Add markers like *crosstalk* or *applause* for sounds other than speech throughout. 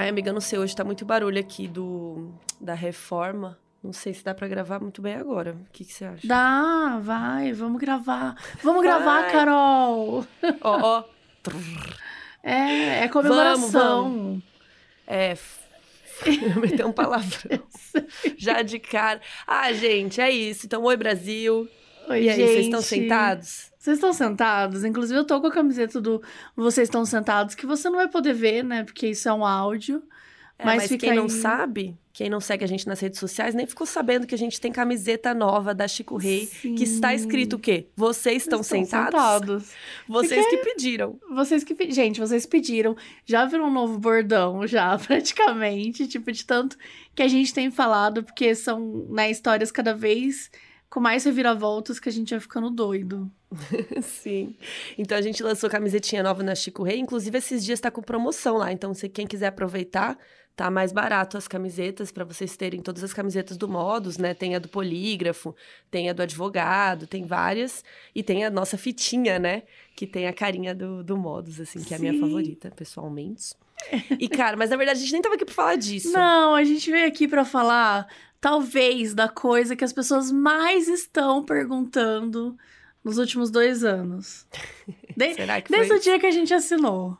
Ai, amiga, não sei, hoje tá muito barulho aqui do da reforma. Não sei se dá pra gravar muito bem agora. O que, que você acha? Dá, vai, vamos gravar. Vamos gravar, Vai. Carol! Ó, ó. É, é comemoração. Vamos, vamos. É. f- *laughs* Eu meti um palavrão. *laughs* Já de cara. Ah, gente, é isso. Então, oi, Brasil. Oi, e aí, vocês estão gente. sentados? Vocês estão sentados? Inclusive, eu tô com a camiseta do Vocês Estão Sentados, que você não vai poder ver, né? Porque isso é um áudio. É, mas mas fica quem não aí- sabe, quem não segue a gente nas redes sociais, nem ficou sabendo que a gente tem camiseta nova da Chico Rei, que está escrito o quê? Vocês estão, sentados? sentados. Vocês que pediram. Vocês que pe- Gente, vocês pediram. Já virou um novo bordão, *laughs* já, praticamente. Tipo, de tanto que a gente tem falado, porque são né, histórias cada vez com mais reviravoltas que a gente vai ficando doido. *laughs* Sim. Então a gente lançou camisetinha nova na Chico Rei. Inclusive, esses dias tá com promoção lá. Então, se quem quiser aproveitar, tá mais barato as camisetas para vocês terem todas as camisetas do Modus, né? Tem a do polígrafo, tem a do advogado, tem várias. E tem a nossa fitinha, né? Que tem a carinha do, do Modus, assim, que é a minha Sim. favorita, pessoalmente. E, cara, mas na verdade a gente nem tava aqui pra falar disso. Não, a gente veio aqui pra falar, talvez, da coisa que as pessoas mais estão perguntando nos últimos dois anos. *laughs* De- Será que Desde o dia que a gente assinou.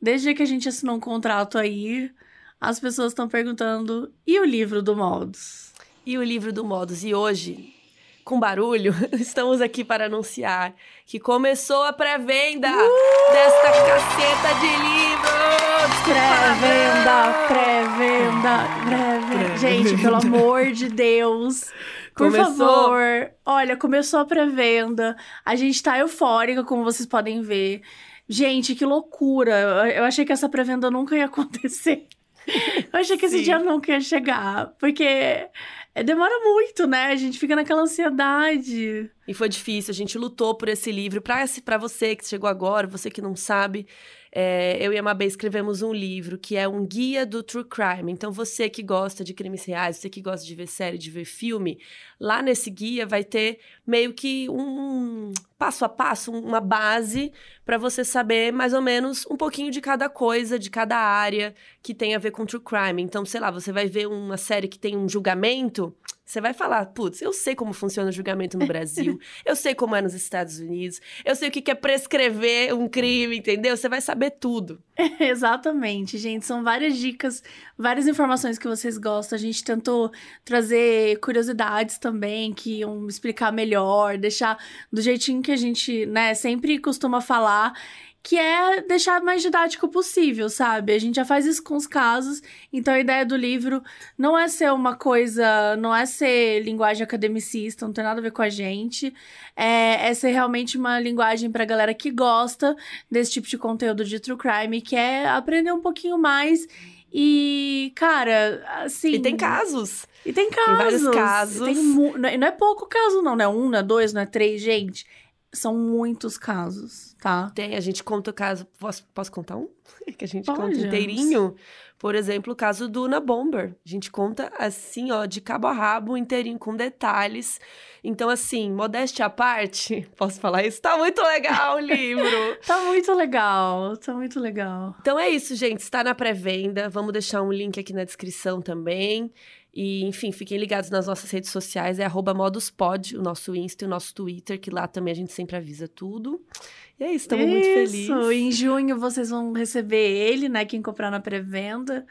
Desde o dia que a gente assinou um contrato aí, as pessoas estão perguntando: e o livro do Moldes? E o livro do Modus. E hoje, com barulho, *laughs* estamos aqui para anunciar que começou a pré-venda Uh! desta caceta de livros! Pré-venda, pré-venda, pré-venda. Gente, pelo amor de Deus. Por Começou. favor. Olha, começou a pré-venda. A gente tá eufórica, como vocês podem ver. Gente, que loucura. Eu- achei que essa pré-venda nunca ia acontecer. *laughs* Eu achei que esse Sim. dia nunca ia chegar. Porque é, demora muito, né? A gente fica naquela ansiedade. E foi difícil, a gente lutou por esse livro. Pra você que chegou agora, você que não sabe, é, eu e a Mabê escrevemos um livro que é um guia do True Crime. Então, você que gosta de crimes reais, você que gosta de ver série, de ver filme, lá nesse guia vai ter meio que um passo a passo, uma base para você saber mais ou menos um pouquinho de cada coisa, de cada área que tem a ver com True Crime. Então, sei lá, você vai ver uma série que tem um julgamento. Você vai falar, putz, eu sei como funciona o julgamento no Brasil, *laughs* eu sei como é nos Estados Unidos, eu sei o que que é prescrever um crime, entendeu? Você vai saber tudo. *laughs* Exatamente, gente. São várias dicas, várias informações que vocês gostam. A gente tentou trazer curiosidades também que iam explicar melhor, deixar do jeitinho que a gente, né, sempre costuma falar. Que é deixar mais didático possível, sabe? A gente já faz isso com os casos, então a ideia do livro não é ser uma coisa, não é ser linguagem academicista, não tem nada a ver com a gente. É, é ser realmente uma linguagem pra galera que gosta desse tipo de conteúdo de true crime, que é aprender um pouquinho mais. E, cara, assim. E tem casos. E tem casos. vários casos. Tem mu- não é- não é pouco caso, não, não é um, não é dois, não é três, gente. São muitos casos, tá? Tem, a gente conta o caso. Posso, posso contar um? *laughs* Que a gente Pode, conta inteirinho. Por exemplo, o caso do Una Bomber. A gente conta assim, ó, de cabo a rabo, inteirinho, com detalhes. Então, assim, modéstia à parte, *laughs* posso falar isso? Tá muito legal o *laughs* livro. Tá muito legal, tá muito legal. Então é isso, gente. Está na pré-venda. Vamos deixar um link aqui na descrição também. E, enfim, fiquem ligados nas nossas redes sociais. É arroba moduspod, o nosso Insta e o nosso Twitter, que lá também a gente sempre avisa tudo. E é isso, estamos muito felizes. Isso, em junho vocês vão receber ele, né? Quem comprar na pré-venda.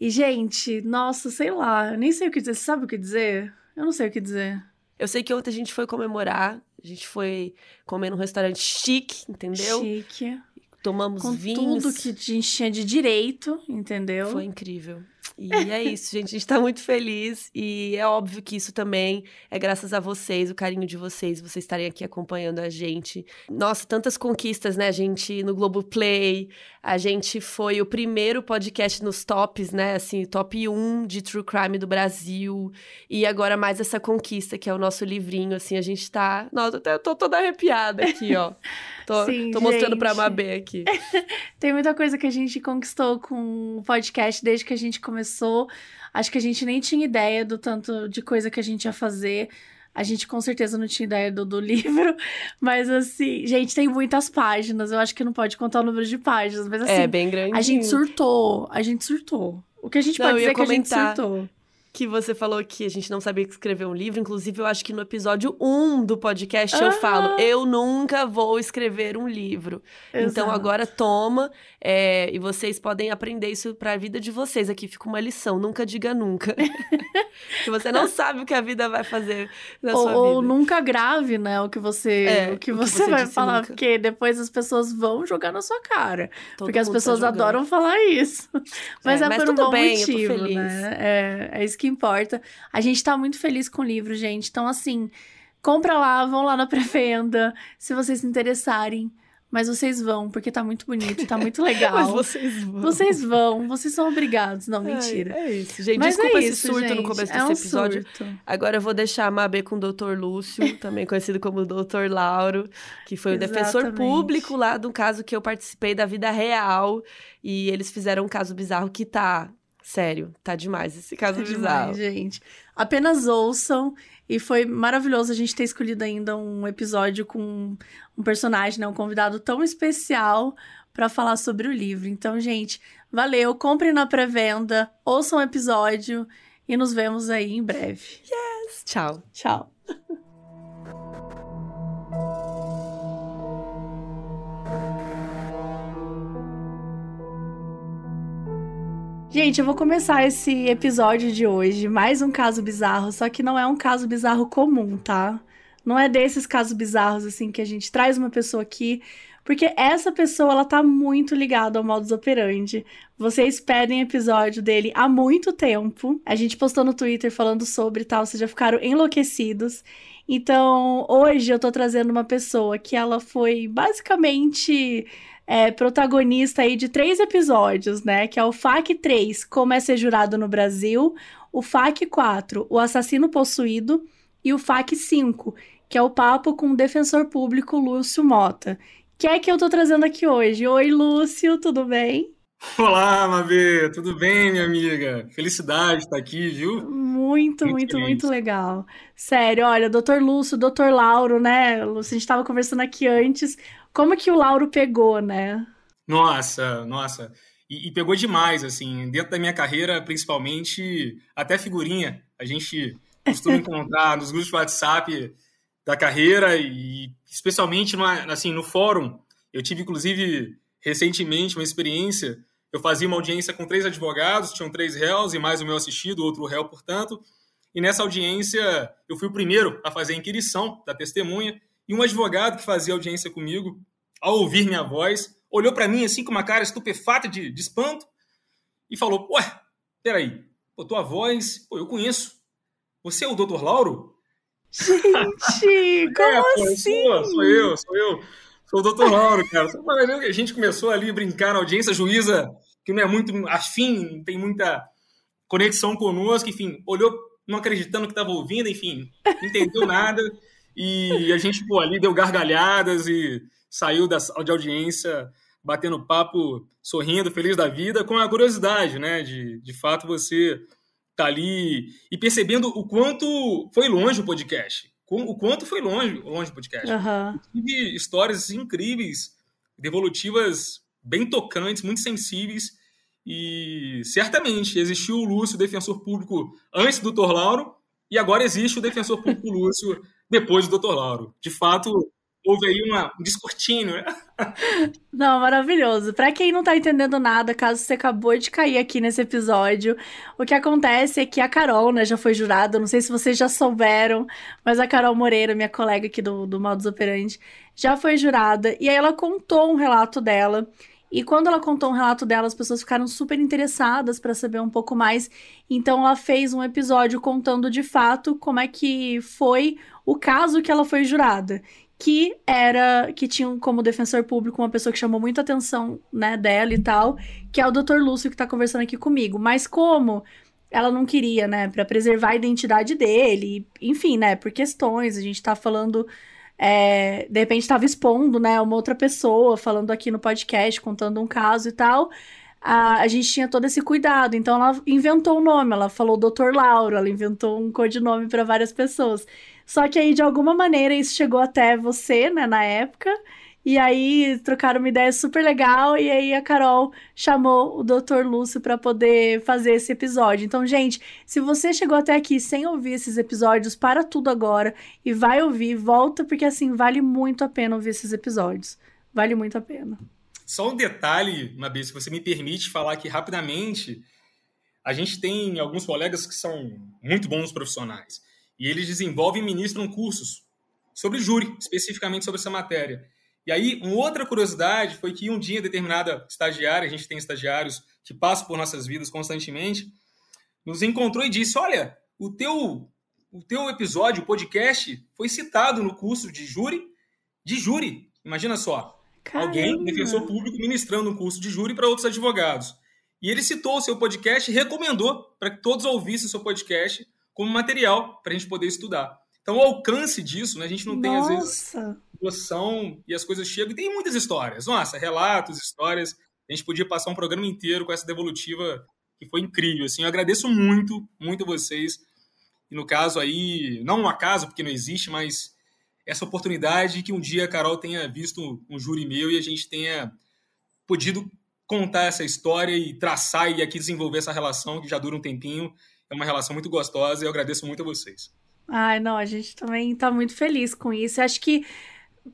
E, gente, nossa, sei lá, eu nem sei o que dizer. Você sabe o que dizer? Eu não sei o que dizer. Eu sei que ontem a gente foi comemorar. A gente foi comer num restaurante chique, entendeu? Chique. Tomamos Com vinhos. tudo que a gente tinha de direito, entendeu? Foi incrível. E é isso, gente. A gente tá muito feliz. E é óbvio que isso também é graças a vocês, o carinho de vocês, vocês estarem aqui acompanhando a gente. Nossa, tantas conquistas, né? A gente no Globoplay, a gente foi o primeiro podcast nos tops, né? Assim, top 1 de True Crime do Brasil. E agora mais essa conquista, que é o nosso livrinho, assim, a gente tá. Nossa, eu tô toda arrepiada aqui, ó. *laughs* Tô, Sim, tô mostrando pra gente. Mabê aqui. *laughs* Tem muita coisa que a gente conquistou com o podcast desde que a gente começou. Acho que a gente nem tinha ideia do tanto de coisa que a gente ia fazer. A gente com certeza não tinha ideia do, do *laughs* livro, mas assim, gente, tem muitas páginas. Eu acho que não pode contar o número de páginas, mas assim. É bem grande. A gente surtou, a gente surtou. O que a gente não, pode dizer é que a gente surtou que você falou que a gente não sabia escrever um livro. Inclusive, eu acho que no episódio 1 do podcast eu falo: eu nunca vou escrever um livro. Então, Exato. Então, agora toma. É, e vocês podem aprender isso para a vida de vocês. Aqui fica uma lição: nunca diga nunca. *laughs* que você não sabe o que a vida vai fazer na ou, sua vida. Ou nunca grave, né? O que você, é, o que você, que você vai falar, nunca. porque depois as pessoas vão jogar na sua cara. Todo porque as tá pessoas tá adoram falar isso. Mas é, é mas por um bom bem, motivo, né? É, é isso que importa. A gente tá muito feliz com o livro, gente. Então, assim, compra lá, vão lá na *laughs* pré-venda, se vocês se interessarem. Mas vocês vão, porque tá muito bonito, tá muito *laughs* legal. Mas vocês vão. Vocês vão, vocês são obrigados. Não, mentira. É, é isso, gente. Mas Desculpa é isso, esse surto gente. no começo é desse um episódio. Surto. Agora eu vou deixar a Mabê com o Dr. Lúcio, *laughs* também conhecido como Dr. Lauro, que foi o defensor público lá do caso que eu participei da vida real. E eles fizeram um caso bizarro que tá Sério, tá demais esse caso tá bizarro. Demais, gente. Apenas ouçam. E foi maravilhoso a gente ter escolhido ainda um episódio com um personagem, né, um convidado tão especial para falar sobre o livro. Então, gente, valeu. Comprem na pré-venda, ouçam o episódio e nos vemos aí em breve. Yes! Tchau. Tchau. Gente, eu vou começar esse episódio de hoje, mais um caso bizarro, só que não é um caso bizarro comum, tá? Não é desses casos bizarros assim que a gente traz uma pessoa aqui, porque essa pessoa ela tá muito ligada ao modus operandi. Vocês pedem episódio dele há muito tempo. A gente postou no Twitter falando sobre tal, vocês já ficaram enlouquecidos. Então, hoje eu tô trazendo uma pessoa que ela foi basicamente é, protagonista aí de três episódios, né? Que é o FAC 3, Como é Ser Jurado no Brasil, o FAC 4, O Assassino Possuído, e o FAC 5, que é o papo com o defensor público Lúcio Mota. Que é que eu tô trazendo aqui hoje? Oi, Lúcio, tudo bem? Olá, Mabê, tudo bem, minha amiga? Felicidade estar aqui, viu? Muito, muito, muito, muito legal. Sério, olha, doutor Lúcio, doutor Lauro, né? Lúcio, a gente estava conversando aqui antes. Como que o Lauro pegou, né? Nossa, nossa. E, e, pegou demais, assim, dentro da minha carreira, principalmente, até figurinha. A gente costuma *laughs* encontrar nos grupos de WhatsApp da carreira e especialmente no, assim, no fórum. Eu tive, inclusive, recentemente uma experiência. Eu fazia uma audiência com três advogados, tinham três réus e mais o meu assistido, outro réu, portanto. E nessa audiência, eu fui o primeiro a fazer a inquirição da testemunha e um advogado que fazia audiência comigo, ao ouvir minha voz, olhou para mim assim com uma cara estupefata de, de espanto e falou: Ué, peraí, pô, tua voz, pô, eu conheço. Você é o Dr. Lauro? Gente, *laughs* como é, pô, assim? Sou, sou eu, sou eu. Sou o Dr. Lauro, cara. A gente começou ali a brincar na audiência, juíza, que não é muito afim, não tem muita conexão conosco, enfim, olhou não acreditando que estava ouvindo, enfim, não entendeu nada. E a gente, pô, ali deu gargalhadas e saiu da, de audiência batendo papo, sorrindo, feliz da vida, com a curiosidade, né? De, de fato você tá ali e percebendo o quanto foi longe o podcast. O quanto foi longe, longe o podcast. Uhum. Tive histórias incríveis, devolutivas bem tocantes, muito sensíveis. E certamente existiu o Lúcio, defensor público, antes do Dr. Lauro, e agora existe o defensor público Lúcio, depois do Dr. Lauro. De fato, houve aí uma, um descortínio, né? *laughs* Não, maravilhoso. Para quem não tá entendendo nada, caso você acabou de cair aqui nesse episódio, o que acontece é que a Carol, né, já foi jurada, não sei se vocês já souberam, mas a Carol Moreira, minha colega aqui do, do Modus Operandi, já foi jurada, e aí ela contou um relato dela, e quando ela contou um relato dela, as pessoas ficaram super interessadas para saber um pouco mais. Então ela fez um episódio contando de fato como é que foi o caso que ela foi jurada, que era que tinha como defensor público uma pessoa que chamou muita atenção, né, dela e tal, que é o Dr. Lúcio que tá conversando aqui comigo. Mas como ela não queria, né, para preservar a identidade dele, enfim, né, por questões, a gente tá falando é, de repente estava expondo, né, uma outra pessoa falando aqui no podcast, contando um caso e tal. a, a gente tinha todo esse cuidado. Então ela inventou o nome, ela falou Dr. Lauro, ela inventou um codinome para várias pessoas. Só que aí, de alguma maneira, isso chegou até você, né, na época. E aí trocaram uma ideia super legal e aí a Carol chamou o Dr. Lúcio para poder fazer esse episódio. Então, gente, se você chegou até aqui sem ouvir esses episódios, para tudo agora e vai ouvir, volta porque assim vale muito a pena ouvir esses episódios. Vale muito a pena. Só um detalhe, Mabê, se você me permite falar aqui rapidamente, a gente tem alguns colegas que são muito bons profissionais e eles desenvolvem e ministram cursos sobre júri, especificamente sobre essa matéria. E aí, uma outra curiosidade foi que um dia determinada estagiária, a gente tem estagiários que passam por nossas vidas constantemente, nos encontrou e disse: "Olha, o teu o teu episódio, o podcast, foi citado no curso de júri, de júri. Imagina só. Caramba. Alguém, defensor público, ministrando um curso de júri para outros advogados. E ele citou o seu podcast e recomendou para que todos ouvissem o seu podcast como material para a gente poder estudar. Então, o alcance disso, né, a gente não tem, Nossa. às vezes, noção e as coisas chegam. E tem muitas histórias. Nossa, relatos, histórias. A gente podia passar um programa inteiro com essa devolutiva que foi incrível. Assim, eu agradeço muito, muito vocês. E no caso aí, não um acaso, porque não existe, mas essa oportunidade que um dia a Carol tenha visto um júri meu e a gente tenha podido contar essa história e traçar e aqui desenvolver essa relação que já dura um tempinho. É uma relação muito gostosa e eu agradeço muito a vocês. Ai, não, a gente também tá muito feliz com isso. acho que,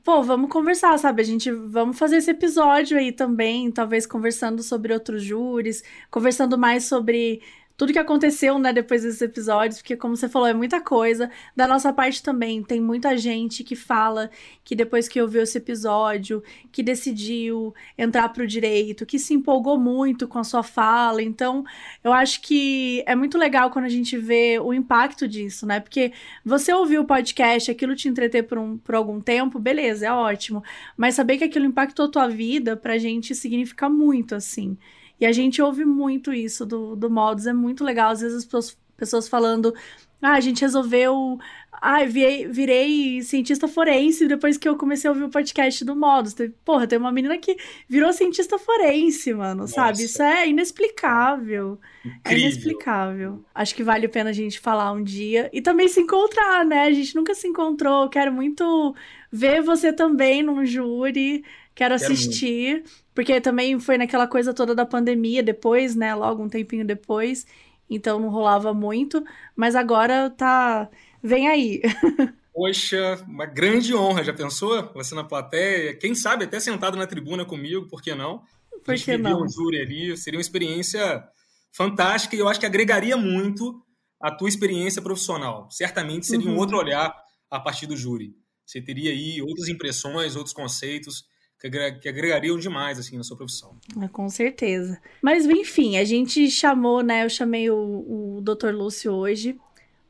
pô, vamos conversar, sabe? A gente vamos fazer esse episódio aí também, talvez conversando sobre outros júris, conversando mais sobre tudo que aconteceu, né, depois desses episódios, porque como você falou, é muita coisa. Da nossa parte também, tem muita gente que fala que depois que ouviu esse episódio, que decidiu entrar pro direito, que se empolgou muito com a sua fala. Então, eu acho que é muito legal quando a gente vê o impacto disso, né? Porque você ouviu o podcast, aquilo te entreter por, um, por algum tempo, beleza, é ótimo. Mas saber que aquilo impactou a tua vida, pra gente significa muito, assim. E a gente ouve muito isso do, do Modus, é muito legal. Às vezes as pessoas, falando, ah, a gente resolveu. Ah, virei, virei cientista forense depois que eu comecei a ouvir o podcast do Modus. Porra, tem uma menina que virou cientista forense, mano, Nossa. sabe? Isso é inexplicável. É Incrível. É inexplicável. Acho que vale a pena a gente falar um dia e também se encontrar, né? A gente nunca se encontrou. Quero muito ver você também num júri. Quero assistir, Quero porque também foi naquela coisa toda da pandemia depois, né? Logo um tempinho depois. Então não rolava muito. Mas agora tá. Vem aí. *laughs* Poxa, uma grande honra. Já pensou? Você na plateia, quem sabe até sentado na tribuna comigo, por que não? Por que não? um júri ali, seria uma experiência fantástica e eu acho que agregaria muito a tua experiência profissional. Certamente seria uhum. um outro olhar a partir do júri. Você teria aí outras impressões, outros conceitos que agregariam demais, assim, na sua profissão. É, com certeza. Mas, enfim, a gente chamou, né, eu chamei o, o Dr. Lúcio hoje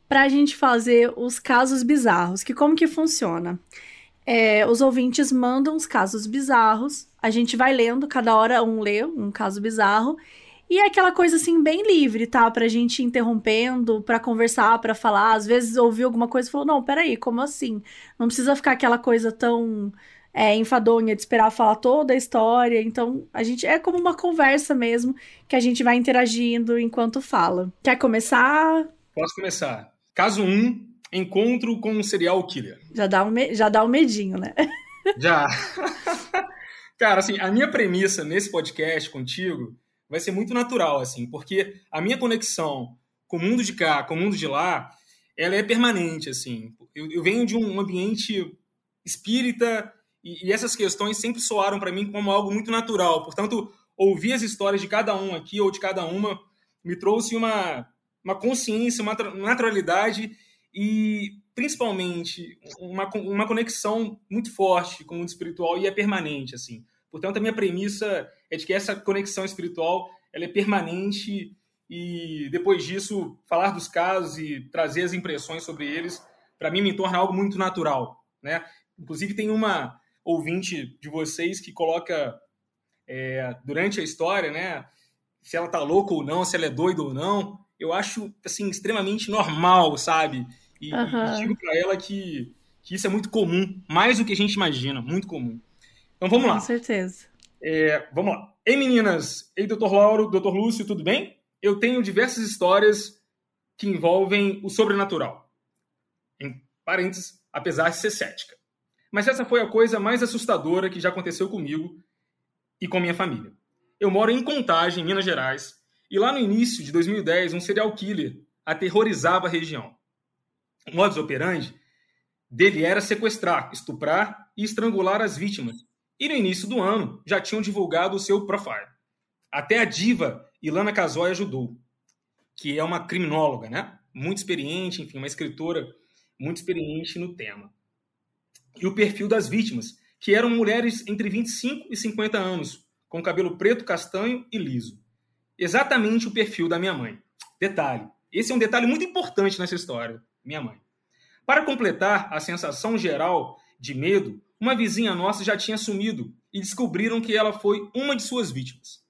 para a gente fazer os casos bizarros, que como que funciona? É, os ouvintes mandam os casos bizarros, a gente vai lendo, cada hora um lê um caso bizarro, e é aquela coisa assim, bem livre, tá? Pra gente interrompendo, pra conversar, pra falar. Às vezes ouviu alguma coisa e falou: Não, peraí, como assim? Não precisa ficar aquela coisa tão é, enfadonha de esperar falar toda a história. Então, a gente é como uma conversa mesmo, que a gente vai interagindo enquanto fala. Quer começar? Posso começar. Caso 1, um, encontro com um serial killer. Já dá um, me... já dá um medinho, né? *laughs* Já. Cara, assim, a minha premissa nesse podcast contigo vai ser muito natural, assim, porque a minha conexão com o mundo de cá, com o mundo de lá, ela é permanente, assim. Eu, eu venho de um ambiente espírita e, e essas questões sempre soaram para mim como algo muito natural. Portanto, ouvir as histórias de cada um aqui ou de cada uma me trouxe uma, uma consciência, uma naturalidade e principalmente uma, uma conexão muito forte com o mundo espiritual e é permanente assim. Portanto, a minha premissa é de que essa conexão espiritual ela é permanente e depois disso falar dos casos e trazer as impressões sobre eles para mim me torna algo muito natural, né? Inclusive tem uma ouvinte de vocês que coloca é, durante a história, né? Se ela tá louca ou não, se ela é doida ou não. Eu acho, assim, extremamente normal, sabe? E, uhum. e digo para ela que, que isso é muito comum, mais do que a gente imagina, muito comum. Então vamos lá. Com certeza. É, vamos lá. Ei, meninas! Ei, doutor Lauro, doutor Lúcio, tudo bem? Eu tenho diversas histórias que envolvem o sobrenatural. Em parênteses, apesar de ser cética. Mas essa foi a coisa mais assustadora que já aconteceu comigo e com minha família. Eu moro em Contagem, Minas Gerais, e lá no início de 2010, um serial killer aterrorizava a região. O modus operandi dele era sequestrar, estuprar e estrangular as vítimas. E no início do ano já tinham divulgado o seu profile. Até a diva Ilana Casoy ajudou, que é uma criminóloga, né? Muito experiente, enfim, uma escritora muito experiente no tema. E o perfil das vítimas, que eram mulheres entre 25 e 50 anos, com cabelo preto, castanho e liso. Exatamente o perfil da minha mãe. Detalhe: esse é um detalhe muito importante nessa história, minha mãe. Para completar a sensação geral de medo, uma vizinha nossa já tinha sumido e descobriram que ela foi uma de suas vítimas.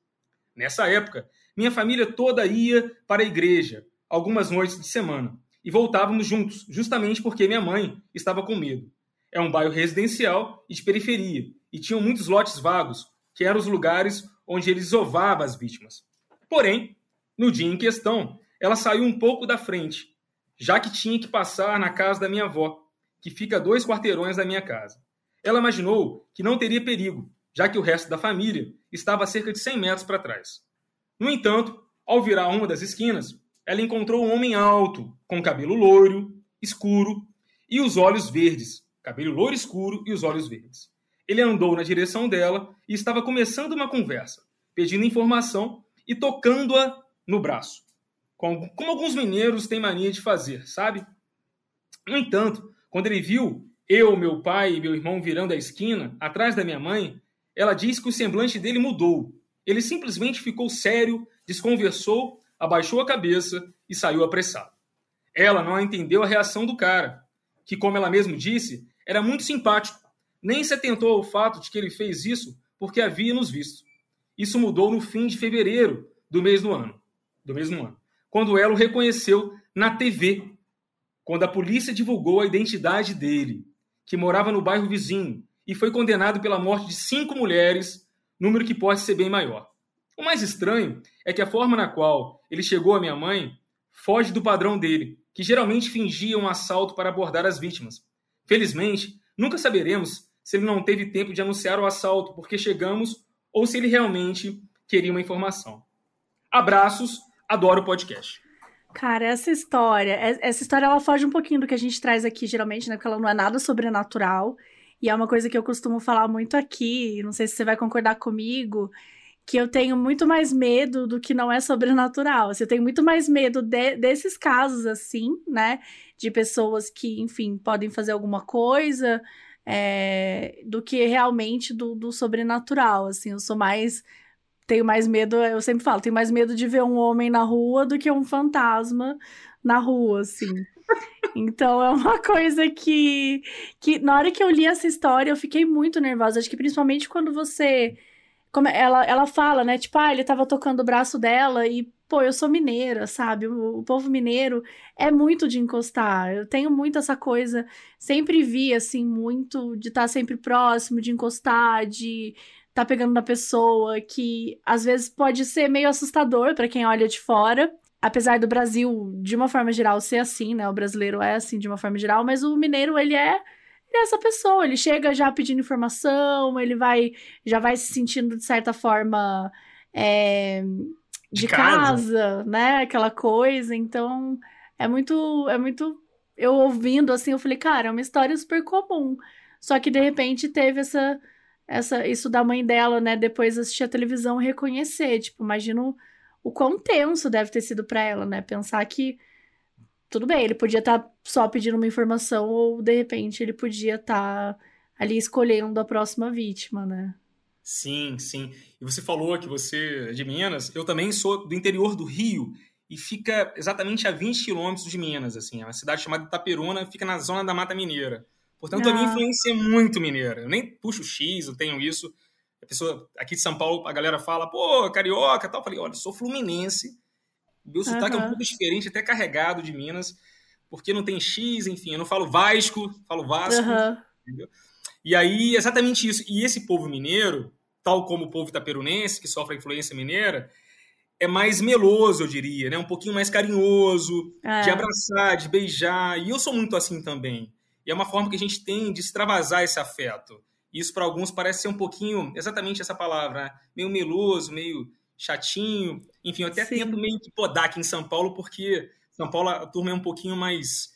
Nessa época, minha família toda ia para a igreja algumas noites de semana e voltávamos juntos, justamente porque minha mãe estava com medo. É um bairro residencial e de periferia e tinham muitos lotes vagos, que eram os lugares onde ele desovava as vítimas. Porém, no dia em questão, ela saiu um pouco da frente já que tinha que passar na casa da minha avó, que fica a dois quarteirões da minha casa. Ela imaginou que não teria perigo, já que o resto da família estava a cerca de 100 metros para trás. No entanto, ao virar uma das esquinas, ela encontrou um homem alto, com cabelo loiro, escuro e os olhos verdes. Cabelo loiro escuro e os olhos verdes. Ele andou na direção dela e estava começando uma conversa, pedindo informação e tocando-a no braço como alguns mineiros têm mania de fazer, sabe? No entanto, quando ele viu eu, meu pai e meu irmão virando a esquina, atrás da minha mãe, ela disse que o semblante dele mudou. Ele simplesmente ficou sério, desconversou, abaixou a cabeça e saiu apressado. Ela não entendeu a reação do cara, que, como ela mesma disse, era muito simpático. Nem se atentou ao fato de que ele fez isso porque havia nos visto. Isso mudou no fim de fevereiro do mesmo ano. Do mesmo ano quando ela o reconheceu na TV, quando a polícia divulgou a identidade dele, que morava no bairro vizinho e foi condenado pela morte de cinco mulheres, número que pode ser bem maior. O mais estranho é que a forma na qual ele chegou à minha mãe foge do padrão dele, que geralmente fingia um assalto para abordar as vítimas. Felizmente, nunca saberemos se ele não teve tempo de anunciar o assalto porque chegamos ou se ele realmente queria uma informação. Abraços adoro o podcast. Cara, essa história, essa história ela foge um pouquinho do que a gente traz aqui geralmente, né? Porque ela não é nada sobrenatural. E é uma coisa que eu costumo falar muito aqui, não sei se você vai concordar comigo, que eu tenho muito mais medo do que não é sobrenatural. Assim, eu tenho muito mais medo de, desses casos, assim, né? De pessoas que, enfim, podem fazer alguma coisa, é, do que realmente do, do sobrenatural. Assim, eu sou mais tenho mais medo, eu sempre falo, tenho mais medo de ver um homem na rua do que um fantasma na rua, assim. Então é uma *laughs* coisa que, que na hora que eu li essa história eu fiquei muito nervosa. Acho que principalmente quando você. Como ela, ela fala, né? Tipo, ah, ele tava tocando o braço dela e, pô, eu sou mineira, sabe? O, o povo mineiro é muito de encostar. Eu tenho muito essa coisa, sempre vi, assim, muito de estar tá sempre próximo, de encostar, de tá pegando na pessoa, que às vezes pode ser meio assustador para quem olha de fora. Apesar do Brasil, de uma forma geral, ser assim, né? O brasileiro é assim de uma forma geral, mas o mineiro, ele é, ele é essa pessoa. Ele chega já pedindo informação, ele vai já vai se sentindo, de certa forma, é, de, de casa. casa, né? Aquela coisa. Então, é muito, é muito. Eu ouvindo assim, eu falei, cara, é uma história super comum. Só que de repente teve essa essa, isso da mãe dela, né, depois assistir a televisão reconhecer. Tipo, imagino o quão tenso deve ter sido para ela, né? Pensar que tudo bem, ele podia estar tá só pedindo uma informação ou de repente ele podia estar tá ali escolhendo a próxima vítima, né? Sim, sim. E você falou que você é de Minas, eu também sou do interior do Rio e fica exatamente a 20 quilômetros de Minas, assim, é uma cidade chamada Itaperuna, fica na zona da Mata Mineira. Portanto, ah. a minha ah. influência é muito mineira. Eu nem puxo X, eu tenho isso. A pessoa aqui de São Paulo, a galera fala, pô, carioca tal. Eu falei, olha, sou fluminense. Meu sotaque é um pouco diferente, até carregado de Minas, porque não tem X, enfim, eu não falo Vasco, falo Vasco. Entendeu? E aí, exatamente isso. E esse povo mineiro, tal como o povo itaperunense, que sofre a influência mineira, é mais meloso, eu diria, né? Um pouquinho mais carinhoso, é. de abraçar, de beijar. E eu sou muito assim também. E é uma forma que a gente tem de extravasar esse afeto. Isso para alguns parece ser um pouquinho, exatamente essa palavra, né? meio meloso, meio chatinho. Enfim, eu até Sim. tento meio que podar aqui em São Paulo, porque São Paulo a turma é um pouquinho mais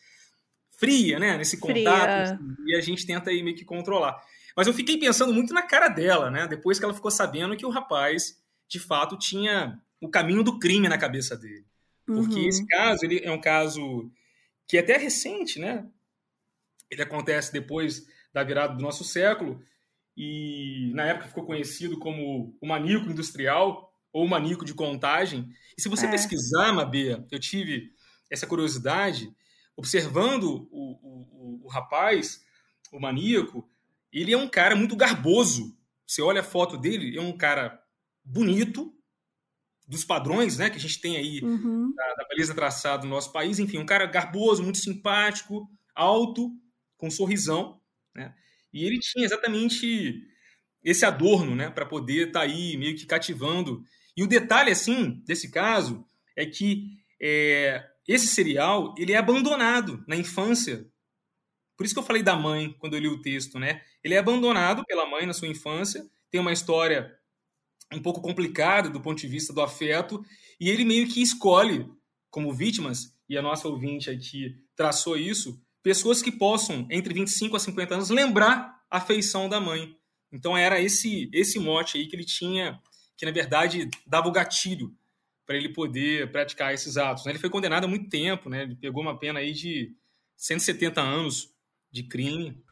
fria, né? Nesse contato. Assim, e a gente tenta aí meio que controlar. Mas eu fiquei pensando muito na cara dela, né? Depois que ela ficou sabendo que o rapaz, de fato, tinha o caminho do crime na cabeça dele. Porque uhum. esse caso, ele é um caso que é até recente, né? Ele acontece depois da virada do nosso século e na época ficou conhecido como o maníaco industrial ou maníaco de contagem. E se você é. pesquisar, Mabê, eu tive essa curiosidade, observando o, o, o, rapaz, o maníaco, ele é um cara muito garboso. Você olha a foto dele, é um cara bonito, dos padrões né, que a gente tem aí uhum. da, da beleza traçada no nosso país. Enfim, um cara garboso, muito simpático, alto, com um sorrisão. Né? E ele tinha exatamente esse adorno né, para poder estar tá aí meio que cativando. E o detalhe, assim, desse caso é que é, esse serial ele é abandonado na infância. Por isso que eu falei da mãe quando eu li o texto, né? Ele é abandonado pela mãe na sua infância, tem uma história um pouco complicada do ponto de vista do afeto, e ele meio que escolhe como vítimas, e a nossa ouvinte aqui traçou isso, pessoas que possam, entre 25 a 50 anos, lembrar a feição da mãe. Então era esse esse mote aí que ele tinha, que na verdade dava o gatilho para ele poder praticar esses atos. Né? Ele foi condenado há muito tempo, né? Ele pegou uma pena aí de 170 anos de crime.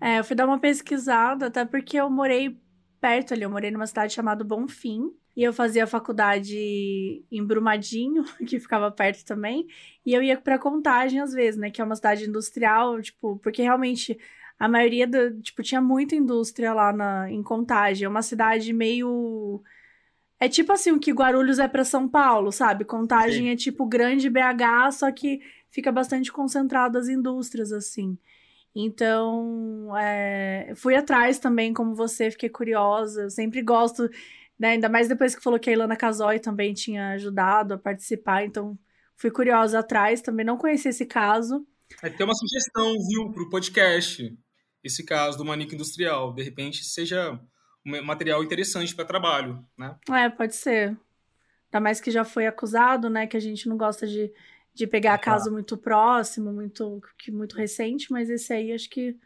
É, eu fui dar uma pesquisada, até porque eu morei perto ali, eu morei numa cidade chamada Bonfim, e eu fazia faculdade em Brumadinho, *laughs* que ficava perto também, e eu ia para Contagem às vezes, né, que é uma cidade industrial, tipo, porque realmente a maioria do, tipo, tinha muita indústria lá na em Contagem, é uma cidade meio é tipo assim, o que Guarulhos é para São Paulo, sabe? Contagem Sim. é tipo grande BH, só que fica bastante concentrado as indústrias, assim. Então, é, fui atrás também, como você, fiquei curiosa. Eu sempre gosto, né? Ainda mais depois que falou que a Ilana Casoy também tinha ajudado a participar, então fui curiosa atrás, também não conheci esse caso. É, tem uma sugestão, viu, para o podcast, esse caso do Manico Industrial. De repente, seja um material interessante para trabalho, né? É, pode ser. Ainda mais que já foi acusado, né? Que a gente não gosta de, de pegar caso muito próximo, muito, que, muito recente, mas esse aí acho que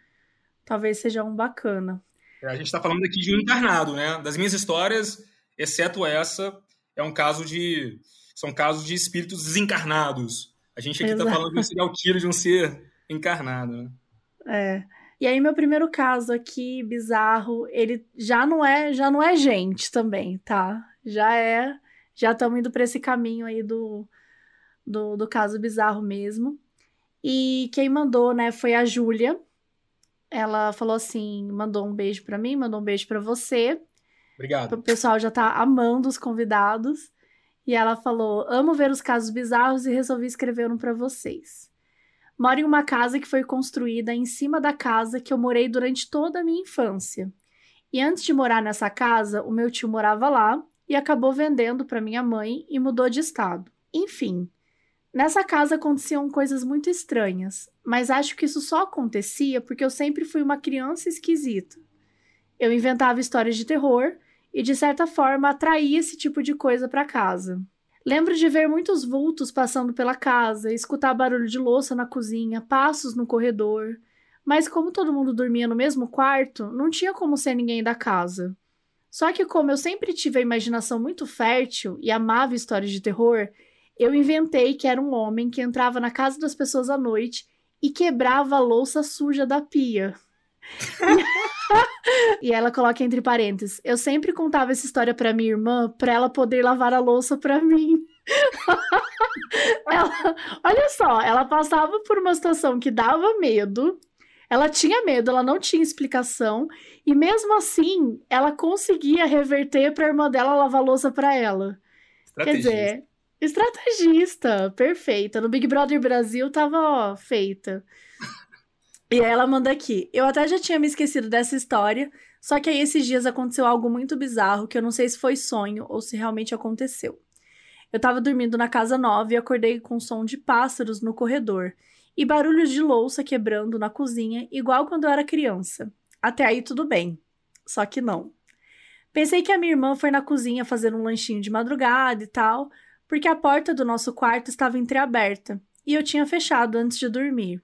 talvez seja um bacana. É, a gente está falando aqui de um encarnado, né? Das minhas histórias, exceto essa, é um caso de. São casos de espíritos desencarnados. A gente aqui está falando de um serial killer de um ser encarnado, né? É. E aí meu primeiro caso aqui, bizarro, ele já não é, já não é gente também, tá? Já é, já estamos indo para esse caminho aí do, do, do caso bizarro mesmo. E quem mandou, né, foi a Júlia. Ela falou assim, mandou um beijo para mim, mandou um beijo para você. Obrigado. O pessoal já tá amando os convidados. E ela falou: "Amo ver os casos bizarros e resolvi escrever um para vocês." Moro em uma casa que foi construída em cima da casa que eu morei durante toda a minha infância. E antes de morar nessa casa, o meu tio morava lá e acabou vendendo para minha mãe e mudou de estado. Enfim, nessa casa aconteciam coisas muito estranhas, mas acho que isso só acontecia porque eu sempre fui uma criança esquisita. Eu inventava histórias de terror e, de certa forma, atraía esse tipo de coisa para casa. Lembro de ver muitos vultos passando pela casa, escutar barulho de louça na cozinha, passos no corredor. Mas como todo mundo dormia no mesmo quarto, não tinha como ser ninguém da casa. Só que como eu sempre tive a imaginação muito fértil e amava histórias de terror, eu inventei que era um homem que entrava na casa das pessoas à noite e quebrava a louça suja da pia. *laughs* e ela coloca entre parênteses: Eu sempre contava essa história para minha irmã para ela poder lavar a louça para mim. *laughs* ela, olha só, ela passava por uma situação que dava medo. Ela tinha medo, ela não tinha explicação, e mesmo assim, ela conseguia reverter para a irmã dela lavar a louça para ela. Quer dizer, estrategista, perfeita. No Big Brother Brasil tava ó, feita. E ela manda aqui. Eu até já tinha me esquecido dessa história, Só que aí esses dias aconteceu algo muito bizarro que eu não sei se foi sonho ou se realmente aconteceu. Eu tava dormindo na casa nova e acordei com som de pássaros no corredor e barulhos de louça quebrando na cozinha, igual quando eu era criança. Até aí tudo bem. Só que não. Pensei que a minha irmã foi na cozinha fazer um lanchinho de madrugada e tal, porque a porta do nosso quarto estava entreaberta e eu tinha fechado antes de dormir.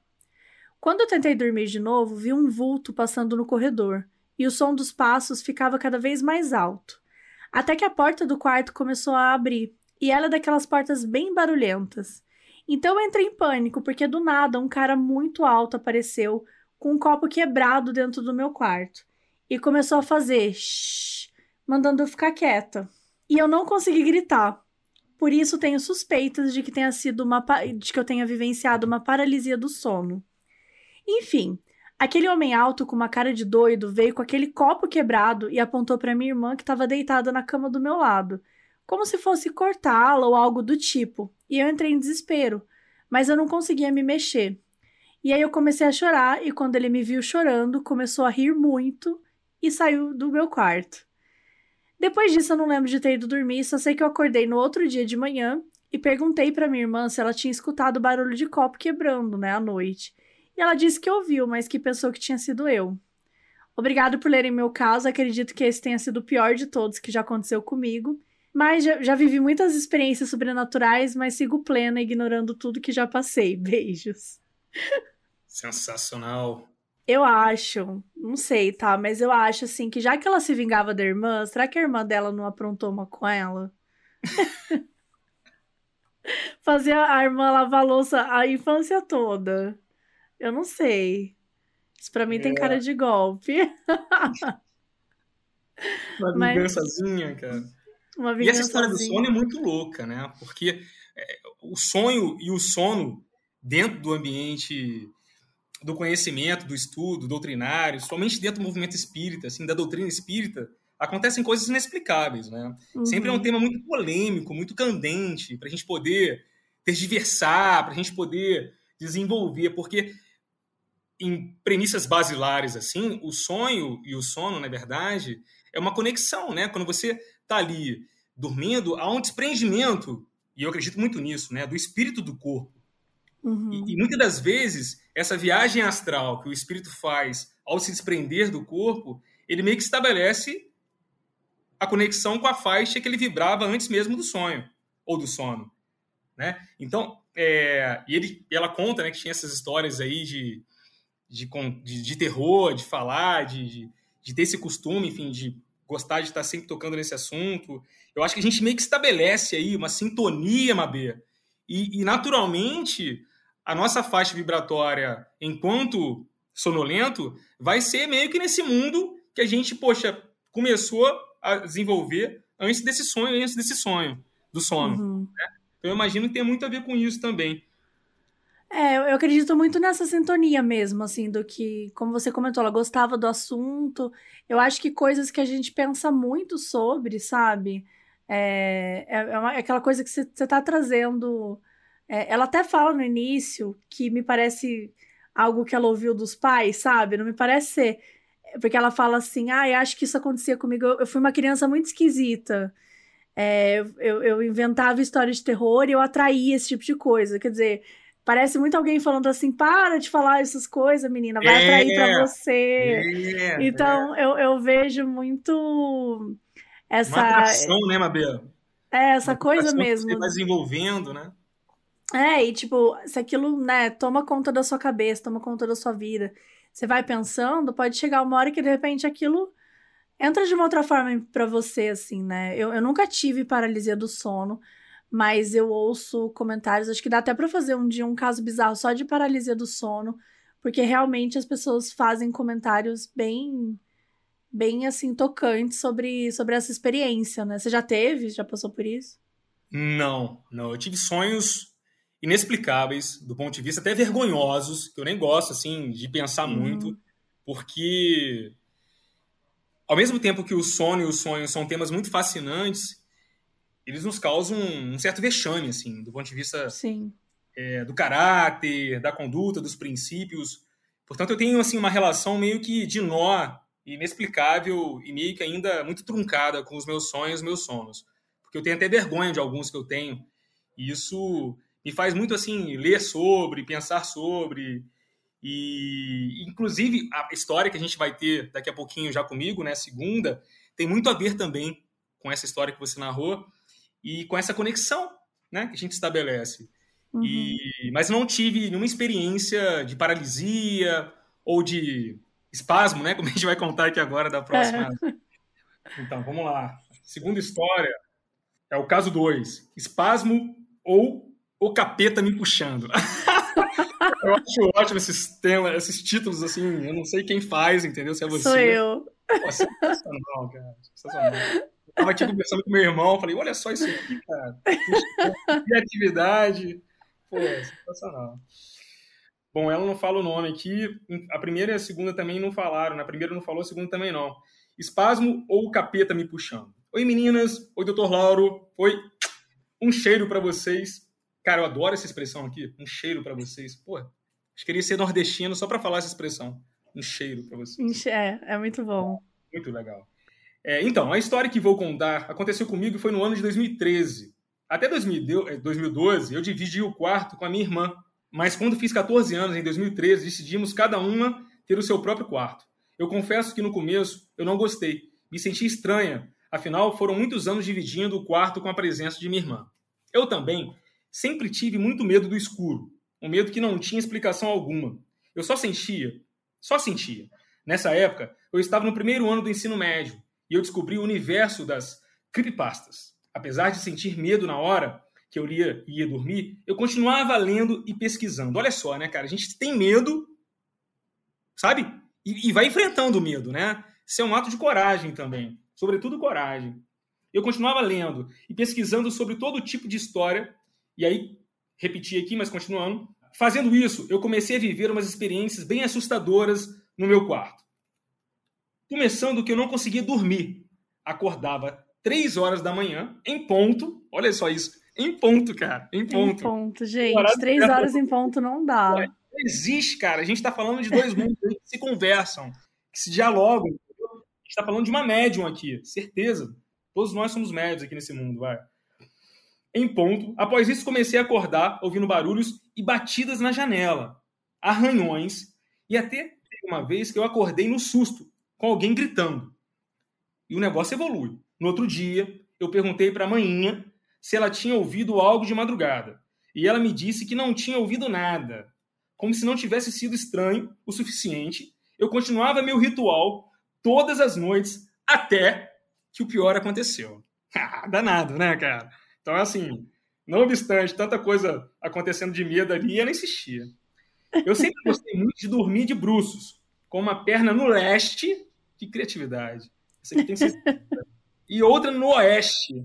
Quando eu tentei dormir de novo, vi um vulto passando no corredor e o som dos passos ficava cada vez mais alto, até que a porta do quarto começou a abrir e ela é daquelas portas bem barulhentas. Então eu entrei em pânico porque do nada um cara muito alto apareceu com um copo quebrado dentro do meu quarto e começou a fazer shh, mandando eu ficar quieta. E eu não consegui gritar. Por isso tenho suspeitas de que tenha sido uma de que eu tenha vivenciado uma paralisia do sono. Enfim, aquele homem alto com uma cara de doido veio com aquele copo quebrado e apontou para minha irmã que estava deitada na cama do meu lado, como se fosse cortá-la ou algo do tipo. E eu entrei em desespero, mas eu não conseguia me mexer. E aí eu comecei a chorar e quando ele me viu chorando, começou a rir muito e saiu do meu quarto. Depois disso, eu não lembro de ter ido dormir, só sei que eu acordei no outro dia de manhã e perguntei para minha irmã se ela tinha escutado barulho de copo quebrando, né, à noite. E ela disse que ouviu, mas que pensou que tinha sido eu. Obrigado por lerem meu caso, acredito que esse tenha sido o pior de todos que já aconteceu comigo. Mas já, já vivi muitas experiências sobrenaturais, mas sigo plena, ignorando tudo que já passei. *laughs* Beijos. Sensacional. Eu acho, não sei, tá? Mas eu acho assim que já que ela se vingava da irmã, será que a irmã dela não aprontou uma com ela? *laughs* Fazia a irmã lavar a louça a infância toda. Eu não sei. Isso pra mim é. tem cara de golpe. Uma *laughs* Mas... vingançazinha, cara. Uma vingançazinha. E essa história do sono é muito louca, né? Porque é, o sonho e o sono dentro do ambiente do conhecimento, do estudo doutrinário, somente dentro do movimento espírita, assim, da doutrina espírita, acontecem coisas inexplicáveis, né? Uhum. Sempre é um tema muito polêmico, muito candente, para a gente poder tergiversar, para a gente poder desenvolver, porque em premissas basilares, assim, o sonho e o sono, na verdade, é uma conexão, né? Quando você está ali dormindo, há um desprendimento, e eu acredito muito nisso, né? Do espírito do corpo. Uhum. E, e, muitas das vezes, essa viagem astral que o espírito faz ao se desprender do corpo, ele meio que estabelece a conexão com a faixa que ele vibrava antes mesmo do sonho ou do sono, né? Então, é, e ele, ela conta, né, que tinha essas histórias aí de, de, de, de terror, de falar, de, de, de, ter esse costume, enfim, de gostar de estar sempre tocando nesse assunto. Eu acho que a gente meio que estabelece aí uma sintonia, Mabê, e, e naturalmente a nossa faixa vibratória, enquanto sonolento, vai ser meio que nesse mundo que a gente, poxa, começou a desenvolver antes desse sonho, antes desse sonho, do sono. Uhum. Né? Então eu imagino que tem muito a ver com isso também. É, eu acredito muito nessa sintonia mesmo, assim, do que, como você comentou, ela gostava do assunto. Eu acho que coisas que a gente pensa muito sobre, sabe? É, é, é, uma, é aquela coisa que você está trazendo é, ela até fala no início que me parece algo que ela ouviu dos pais, sabe? Não me parece ser. Porque ela fala assim: ah, acho que isso acontecia comigo. Eu, eu fui uma criança muito esquisita. É, eu, eu inventava histórias de terror e eu atraía esse tipo de coisa. Quer dizer, parece muito alguém falando assim: para de falar essas coisas, menina, vai é, atrair pra você. É, então, Eu, eu vejo muito essa. Uma atração, né, Mabel? É, essa uma coisa mesmo. Que você vai desenvolvendo, né? É, e tipo, se aquilo, né, toma conta da sua cabeça, toma conta da sua vida, você vai pensando, pode chegar uma hora que de repente aquilo entra de uma outra forma para você, assim, né? Eu, eu nunca tive paralisia do sono, mas eu ouço comentários, acho que dá até para fazer um dia um caso bizarro só de paralisia do sono, porque realmente as pessoas fazem comentários bem bem assim tocantes sobre sobre essa experiência, né? Você já teve, já passou por isso? Não, não. Eu tive sonhos inexplicáveis, do ponto de vista até vergonhosos, que eu nem gosto assim de pensar uhum. muito, porque ao mesmo tempo que o sono e o sonho são temas muito fascinantes, eles nos causam um certo vexame, assim, do ponto de vista é, do caráter, da conduta, dos princípios. Portanto, eu tenho assim uma relação meio que de nó inexplicável e meio que ainda muito truncada com os meus sonhos, meus sonos. Porque eu tenho até vergonha de alguns que eu tenho. E isso me faz muito assim ler sobre, pensar sobre. E inclusive a história que a gente vai ter daqui a pouquinho já comigo, né, segunda, tem muito a ver também com essa história que você narrou e com essa conexão, né, que a gente estabelece. Uhum. E, mas não tive nenhuma experiência de paralisia ou de espasmo, né? *laughs* Como a gente vai contar aqui agora da próxima. É. Então, vamos lá. Segunda história é o caso 2. Espasmo ou o capeta me puxando. *laughs* eu acho ótimo esses temas, esses títulos, assim, eu não sei quem faz, entendeu? Se é você. Sou eu. Pô, sensacional, cara. Sensacional. Eu tava aqui conversando com meu irmão, falei, olha só isso aqui, cara. *laughs* Criatividade. Pô, sensacional. Bom, ela não fala o nome aqui. A primeira e a segunda também não falaram. Na primeira não falou, a segunda também não. Espasmo ou capeta me puxando? Oi, meninas. Oi, doutor Lauro. Oi. Um cheiro para vocês. Cara, eu adoro essa expressão aqui. Um cheiro para vocês. Pô, acho que queria ser nordestino só para falar essa expressão. Um cheiro para vocês. É, é muito bom. Muito legal. É, então, a história que vou contar aconteceu comigo foi no ano de 2013. Até 2012, eu dividi o quarto com a minha irmã, mas quando fiz 14 anos, em 2013, decidimos cada uma ter o seu próprio quarto. Eu confesso que no começo eu não gostei, me senti estranha, afinal foram muitos anos dividindo o quarto com a presença de minha irmã. Eu também sempre tive muito medo do escuro, um medo que não tinha explicação alguma. Eu só sentia, só sentia. Nessa época, eu estava no primeiro ano do ensino médio e eu descobri o universo das creepypastas. Apesar de sentir medo na hora, que eu ia, ia dormir, eu continuava lendo e pesquisando. Olha só, né, cara? A gente tem medo, sabe? E, e vai enfrentando o medo, né? Isso é um ato de coragem também. Sobretudo coragem. Eu continuava lendo e pesquisando sobre todo tipo de história. E aí, repeti aqui, mas continuando. Fazendo isso, eu comecei a viver umas experiências bem assustadoras no meu quarto. Começando que eu não conseguia dormir. Acordava três horas da manhã, em ponto. Olha só isso. Em ponto, cara. Em ponto. Em ponto, gente. Três horas em ponto não dá. Não existe, cara. A gente está falando de dois mundos que se conversam, que se dialogam. A gente está falando de uma médium aqui, certeza. Todos nós somos médios aqui nesse mundo, vai. Em ponto. Após isso, comecei a acordar, ouvindo barulhos e batidas na janela, arranhões, e até uma vez que eu acordei no susto, com alguém gritando. E o negócio evolui. No outro dia, eu perguntei para a manhinha se ela tinha ouvido algo de madrugada. E ela me disse que não tinha ouvido nada. Como se não tivesse sido estranho o suficiente, eu continuava meu ritual todas as noites até que o pior aconteceu. *laughs* Ah, danado, né, cara? Então, assim, não obstante tanta coisa acontecendo de medo ali, ela insistia. Eu sempre gostei muito de dormir de bruços, com uma perna no leste. Que criatividade. Essa aqui tem *laughs* E outra no oeste,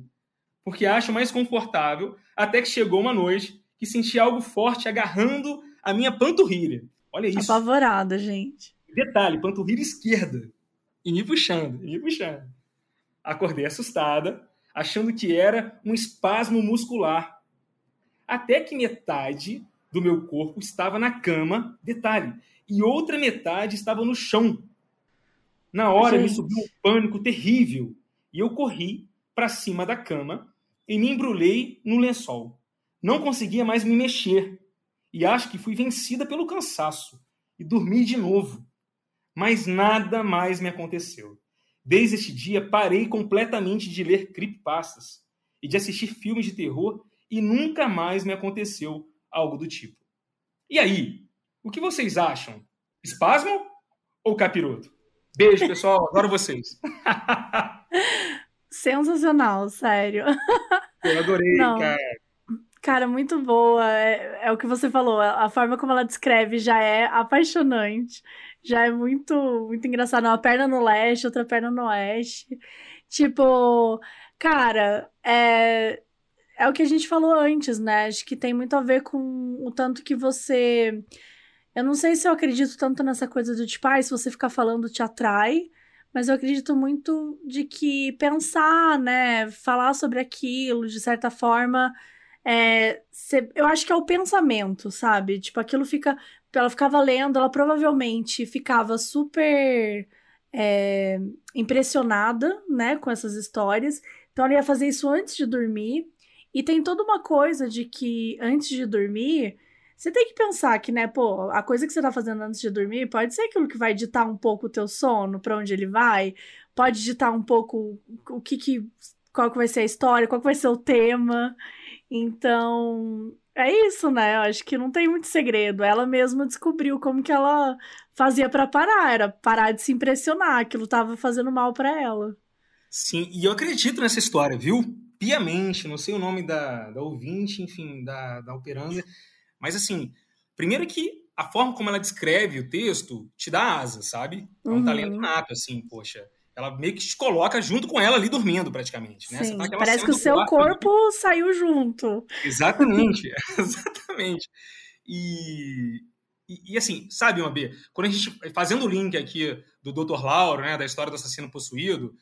porque acho mais confortável, até que chegou uma noite que senti algo forte agarrando a minha panturrilha. Olha isso. Apavorada, gente. Detalhe, panturrilha esquerda. E me puxando, e me puxando. Acordei assustada, achando que era um espasmo muscular. Até que metade do meu corpo estava na cama, detalhe, e outra metade estava no chão. Na hora Gente. me subiu um pânico terrível e eu corri para cima da cama e me embrulhei no lençol. Não conseguia mais me mexer e acho que fui vencida pelo cansaço e dormi de novo. Mas nada mais me aconteceu. Desde este dia parei completamente de ler creepypastas e de assistir filmes de terror e nunca mais me aconteceu algo do tipo. E aí, o que vocês acham? Espasmo ou capiroto? Beijo, pessoal. Adoro vocês. *laughs* Sensacional, sério. Eu adorei, Não. cara. Cara, muito boa. É, é, o que você falou. A forma como ela descreve já é apaixonante. Já é muito, muito engraçado. Uma perna no leste, outra perna no oeste. Tipo, cara, é, é o que a gente falou antes, né? Acho que tem muito a ver com o tanto que você. Eu não sei se eu acredito tanto nessa coisa do tipo, ah, se você ficar falando te atrai mas eu acredito muito de que pensar, né, falar sobre aquilo, de certa forma, é, eu acho que é o pensamento, sabe? Tipo, aquilo fica. Ela ficava lendo, ela provavelmente ficava super é, impressionada, né, com essas histórias. Então ela ia fazer isso antes de dormir. E tem toda uma coisa de que antes de dormir, você tem que pensar que, né, pô, a coisa que você tá fazendo antes de dormir pode ser aquilo que vai ditar um pouco o teu sono, para onde ele vai, pode ditar um pouco o que que qual que vai ser a história, qual que vai ser o tema. Então, é isso, né? Eu acho que não tem muito segredo. Ela mesma descobriu como que ela fazia para parar, era parar de se impressionar, aquilo tava fazendo mal para ela. Sim, e eu acredito nessa história, viu? Piamente, não sei o nome da, da ouvinte, enfim, da, da operanda, mas assim, primeiro que a forma como ela descreve o texto te dá asa, sabe? É um uhum. talento nato, assim, poxa ela meio que te coloca junto com ela ali dormindo, praticamente. Né? Sim, tá parece que o seu corpo ali. saiu junto. Exatamente, *laughs* exatamente. E, e, e, assim, sabe, uma B, quando a gente, fazendo o link aqui do Dr. Lauro, né, da história do assassino possuído,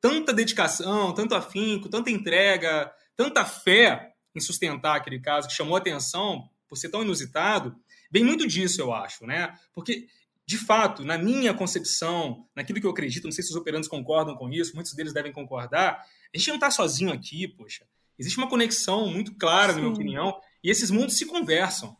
tanta dedicação, tanto afinco, tanta entrega, tanta fé em sustentar aquele caso que chamou atenção por ser tão inusitado, vem muito disso, eu acho, né? Porque de fato, na minha concepção, naquilo que eu acredito, não sei se os operantes concordam com isso, muitos deles devem concordar, a gente não está sozinho aqui, poxa. Existe uma conexão muito clara, Sim. na minha opinião, e esses mundos se conversam.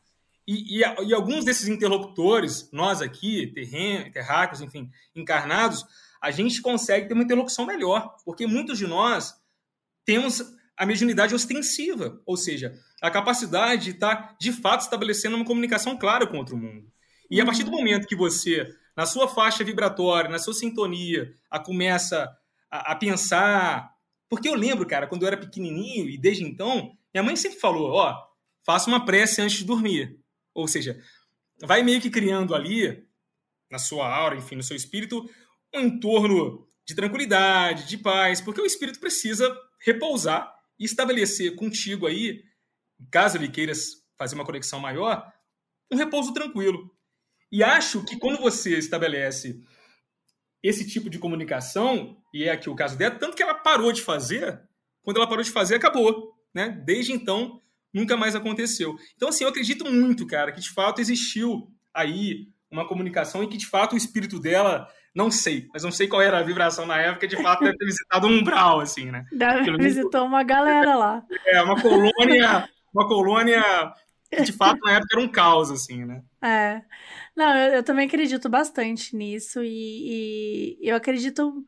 E, e, e alguns desses interlocutores, nós aqui, terren, terráqueos, enfim, encarnados, a gente consegue ter uma interlocução melhor, porque muitos de nós temos a mediunidade ostensiva, ou seja, a capacidade de estar, tá, de fato, estabelecendo uma comunicação clara com outro mundo. E a partir do momento que você, na sua faixa vibratória, na sua sintonia, a começa a, a pensar. Porque eu lembro, cara, quando eu era pequenininho e desde então, minha mãe sempre falou: ó, faça uma prece antes de dormir. Ou seja, vai meio que criando ali, na sua aura, enfim, no seu espírito, um entorno de tranquilidade, de paz, porque o espírito precisa repousar e estabelecer contigo aí, caso ele queira fazer uma conexão maior, um repouso tranquilo. E acho que quando você estabelece esse tipo de comunicação, e é aqui o caso dela, tanto que ela parou de fazer, quando ela parou de fazer, acabou. Né? Desde então, nunca mais aconteceu. Então, assim, eu acredito muito, cara, que de fato existiu aí uma comunicação e que de fato o espírito dela, não sei, mas não sei qual era a vibração na época, de fato deve ter visitado um umbral, assim, né? Deve visitou uma galera lá. É, uma colônia, uma colônia que de fato na época era um caos, assim, né? É. Não, eu, eu também acredito bastante nisso e, e eu acredito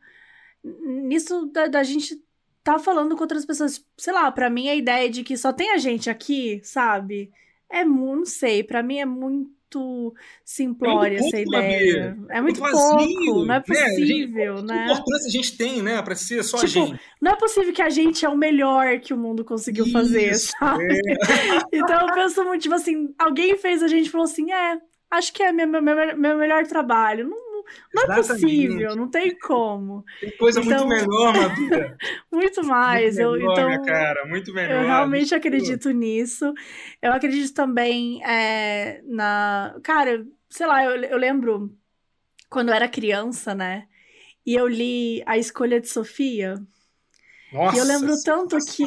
nisso da, da gente tá falando com outras pessoas. Sei lá, para mim a ideia de que só tem a gente aqui, sabe? É não sei, para mim é muito simplória é essa ideia. É muito, muito pouco, não é possível, né? né? Que importância a gente tem, né, para ser só tipo, a gente. Não é possível que a gente é o melhor que o mundo conseguiu Isso, fazer, sabe? É. *laughs* então eu penso muito, tipo assim, alguém fez a gente falou assim, é, acho que é meu, meu, meu melhor trabalho. Não, não é possível, não tem como. Tem coisa então, muito menor, Madura. *laughs* muito mais. Muito eu, então, cara, muito menor. Eu realmente acredito nisso. Eu acredito também é, na. Cara, sei lá, eu, eu lembro quando eu era criança, né? E eu li A Escolha de Sofia. Nossa, e eu lembro tanto que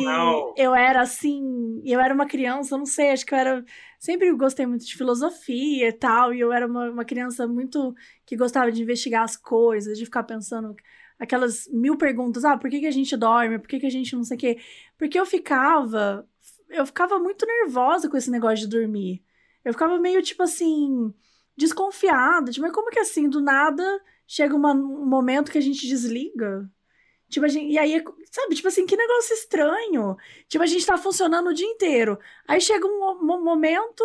eu era assim, eu era uma criança, não sei, acho que eu era. Sempre gostei muito de filosofia e tal, e eu era uma, uma criança muito que gostava de investigar as coisas, de ficar pensando aquelas mil perguntas, ah, por que, que a gente dorme? Por que, que a gente não sei o quê? Porque eu ficava. Eu ficava muito nervosa com esse negócio de dormir. Eu ficava meio tipo assim, desconfiada, tipo, mas como que assim, do nada chega uma, um momento que a gente desliga? Tipo, a gente, e aí, sabe, tipo assim, que negócio estranho. Tipo, a gente tá funcionando o dia inteiro. Aí chega um, um momento,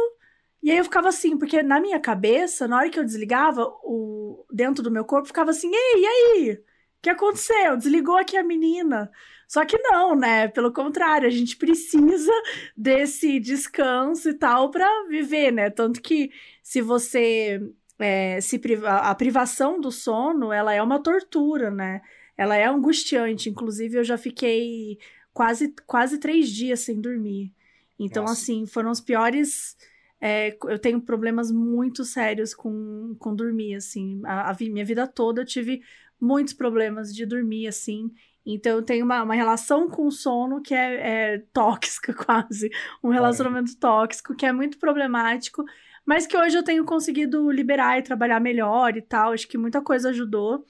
e aí eu ficava assim, porque na minha cabeça, na hora que eu desligava, o dentro do meu corpo ficava assim, ei, e aí? O que aconteceu? Desligou aqui a menina. Só que não, né? Pelo contrário, a gente precisa desse descanso e tal para viver, né? Tanto que se você é, se priva a privação do sono, ela é uma tortura, né? Ela é angustiante. Inclusive, eu já fiquei quase, quase três dias sem dormir. Então, Nossa. assim, foram os piores. É, eu tenho problemas muito sérios com, com dormir, assim. A, a, minha vida toda eu tive muitos problemas de dormir, assim. Então, eu tenho uma, uma relação com o sono que é, é tóxica, *laughs* quase. Um relacionamento é. tóxico, que é muito problemático. Mas que hoje eu tenho conseguido liberar e trabalhar melhor e tal. Acho que muita coisa ajudou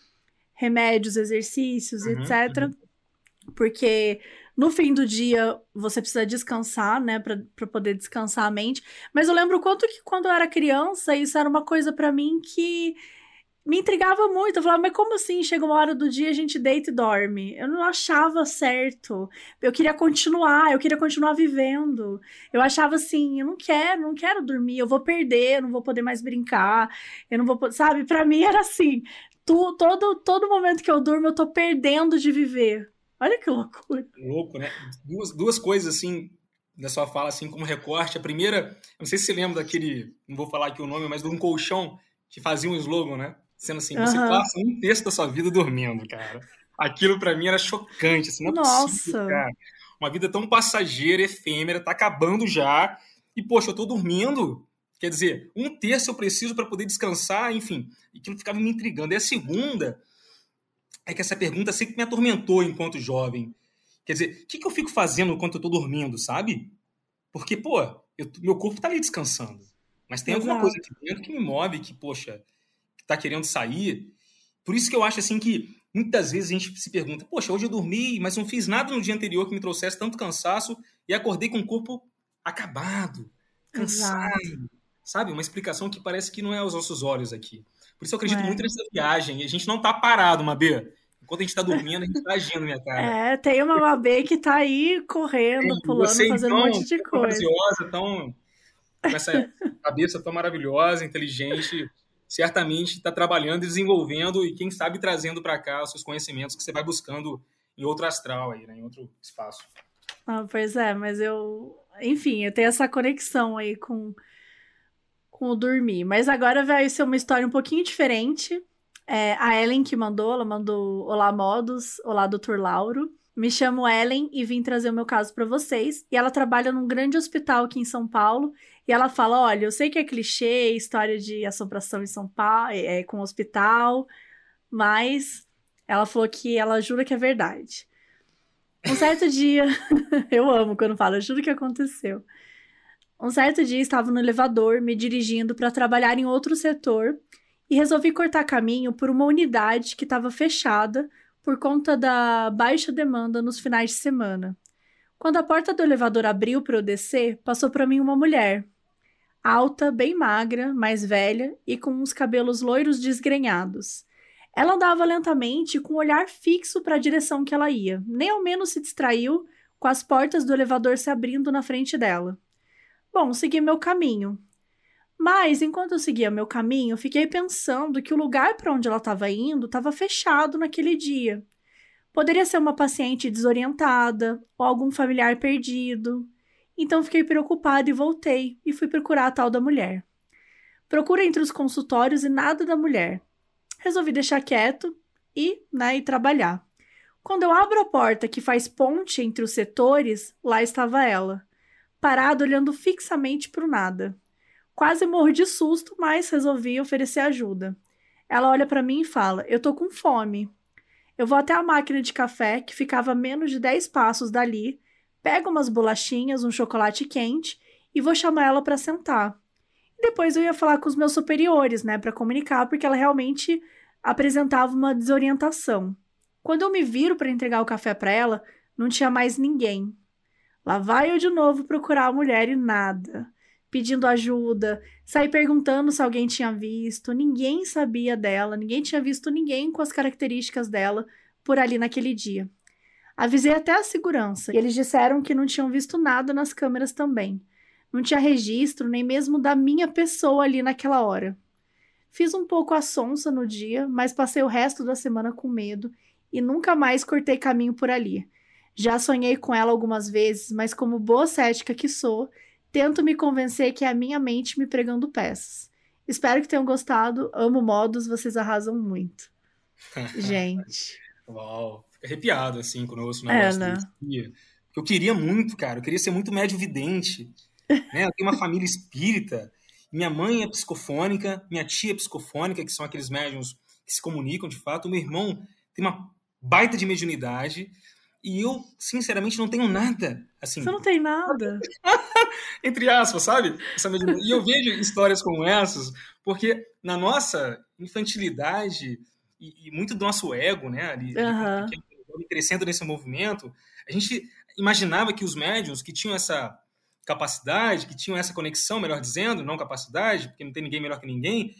remédios, exercícios, uhum, etc. Uhum. Porque no fim do dia você precisa descansar, né, para poder descansar a mente. Mas eu lembro quanto que quando eu era criança, isso era uma coisa para mim que me intrigava muito. Eu falava, mas como assim? Chega uma hora do dia, a gente deita e dorme. Eu não achava certo. Eu queria continuar, eu queria continuar vivendo. Eu achava assim, eu não quero, não quero dormir, eu vou perder, eu não vou poder mais brincar, eu não vou, sabe? Para mim era assim, tu, todo todo momento que eu durmo eu tô perdendo de viver. Olha que loucura. Louco, né? Duas, duas coisas assim da sua fala assim como recorte. A primeira, não sei se você lembra daquele, não vou falar aqui o nome, mas de um colchão que fazia um slogan, né? Sendo assim, uhum. você passa um terço da sua vida dormindo, cara. Aquilo para mim era chocante, assim, não é Nossa. Possível, cara. Uma vida tão passageira, efêmera, tá acabando já. E, poxa, eu tô dormindo. Quer dizer, um terço eu preciso para poder descansar, enfim. Aquilo ficava me intrigando. E a segunda é que essa pergunta sempre me atormentou enquanto jovem. Quer dizer, o que, que eu fico fazendo enquanto eu tô dormindo, sabe? Porque, pô, eu, meu corpo tá ali descansando. Mas tem Exato. alguma coisa aqui dentro que me move, que, poxa, está querendo sair. Por isso que eu acho assim que muitas vezes a gente se pergunta: poxa, hoje eu dormi, mas não fiz nada no dia anterior que me trouxesse tanto cansaço e acordei com o corpo acabado, cansado. Exato. Sabe? Uma explicação que parece que não é aos nossos olhos aqui. Por isso eu acredito é. muito nessa viagem. E a gente não está parado, Mabê. Enquanto a gente está dormindo, a gente está agindo, minha cara. É, tem uma Mabê que está aí correndo, é, pulando, fazendo tão, um monte de coisa. Tão tão, com essa cabeça tão maravilhosa, inteligente certamente está trabalhando e desenvolvendo e, quem sabe, trazendo para cá os seus conhecimentos que você vai buscando em outro astral, aí, né, em outro espaço. Ah, pois é, mas eu. Enfim, eu tenho essa conexão aí com, com o dormir. Mas agora vai ser uma história um pouquinho diferente. É, a Ellen que mandou, ela mandou Olá Modos, Olá Doutor Lauro. Me chamo Ellen e vim trazer o meu caso para vocês. E ela trabalha num grande hospital aqui em São Paulo. E ela fala: olha, eu sei que é clichê, história de assombração em São Paulo, é, com hospital, mas ela falou que ela jura que é verdade. Um certo dia, *laughs* eu amo quando fala, juro que aconteceu. Um certo dia estava no elevador, me dirigindo para trabalhar em outro setor e resolvi cortar caminho por uma unidade que estava fechada por conta da baixa demanda nos finais de semana. Quando a porta do elevador abriu para eu descer, passou para mim uma mulher. Alta, bem magra, mais velha e com uns cabelos loiros desgrenhados. Ela andava lentamente com o um olhar fixo para a direção que ela ia, nem ao menos se distraiu com as portas do elevador se abrindo na frente dela. Bom, segui meu caminho. Mas, enquanto eu seguia meu caminho, fiquei pensando que o lugar para onde ela estava indo estava fechado naquele dia. Poderia ser uma paciente desorientada ou algum familiar perdido. Então fiquei preocupada e voltei e fui procurar a tal da mulher. Procura entre os consultórios e nada da mulher. Resolvi deixar quieto e, né, e trabalhar. Quando eu abro a porta que faz ponte entre os setores, lá estava ela, parada olhando fixamente para o nada. Quase morro de susto, mas resolvi oferecer ajuda. Ela olha para mim e fala: Eu tô com fome. Eu vou até a máquina de café, que ficava a menos de 10 passos dali, pego umas bolachinhas, um chocolate quente e vou chamar ela para sentar. Depois eu ia falar com os meus superiores, né, para comunicar, porque ela realmente apresentava uma desorientação. Quando eu me viro para entregar o café para ela, não tinha mais ninguém. Lá vai eu de novo procurar a mulher e nada pedindo ajuda, saí perguntando se alguém tinha visto, ninguém sabia dela, ninguém tinha visto ninguém com as características dela por ali naquele dia. Avisei até a segurança e eles disseram que não tinham visto nada nas câmeras também. Não tinha registro nem mesmo da minha pessoa ali naquela hora. Fiz um pouco a sonsa no dia, mas passei o resto da semana com medo e nunca mais cortei caminho por ali. Já sonhei com ela algumas vezes, mas como boa cética que sou, Tento me convencer que é a minha mente me pregando peças. Espero que tenham gostado. Amo modos, vocês arrasam muito. *laughs* Gente. Uau, fica arrepiado assim quando eu ouço um negócio é, né? Eu queria muito, cara. Eu queria ser muito médio vidente. *laughs* Né? Eu tenho uma família espírita. Minha mãe é psicofônica, minha tia é psicofônica, que são aqueles médiums que se comunicam de fato. O meu irmão tem uma baita de mediunidade. E eu, sinceramente, não tenho nada. Assim, Você não tem nada? *laughs* Entre aspas, sabe? E eu vejo histórias como essas, porque na nossa infantilidade e, e muito do nosso ego, né? Ali, uhum. crescendo nesse movimento, a gente imaginava que os médiums que tinham essa capacidade, que tinham essa conexão, melhor dizendo, não capacidade, porque não tem ninguém melhor que ninguém,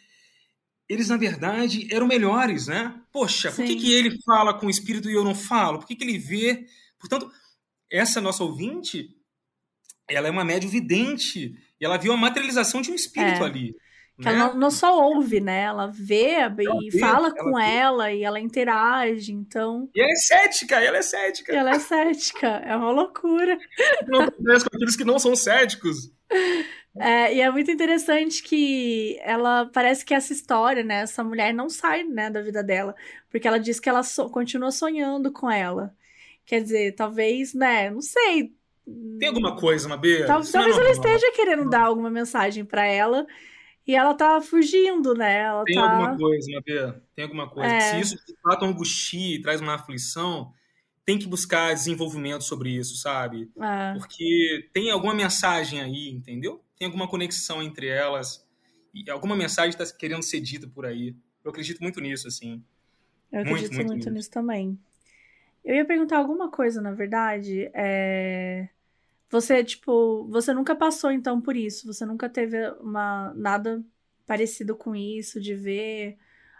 eles, na verdade, eram melhores, né? Poxa, Sim. por que, que ele fala com o espírito e eu não falo? Por que, que ele vê? Portanto, essa nossa ouvinte, ela é uma médium vidente, e ela viu a materialização de um espírito é. ali. Né? ela não, não, só ouve, né? Ela vê ela e vê, fala ela com vê. ela e ela interage, então... E ela é cética, ela é cética. E ela é cética, é uma loucura. *laughs* Não acontece com aqueles que não são céticos. *laughs* É, e é muito interessante que ela parece que essa história, né? Essa mulher não sai né, da vida dela, porque ela diz que ela so continua sonhando com ela. Quer dizer, talvez, né? Não sei. Tem alguma coisa, Mabê? Tal, talvez ela esteja querendo dar alguma mensagem para ela e ela tá fugindo, né? Ela Tem tá... alguma coisa, Mabê. Tem alguma coisa. É. Se isso de fato angustia e traz uma aflição, tem que buscar desenvolvimento sobre isso, sabe? É. Porque tem alguma mensagem aí, entendeu? Tem alguma conexão entre elas. E alguma mensagem está querendo ser dita por aí. Eu acredito muito nisso, assim. Eu acredito muito, muito, muito nisso. nisso também. Eu ia perguntar alguma coisa, na verdade. É... Você, tipo, você nunca passou então por isso? Você nunca teve uma nada parecido com isso, de ver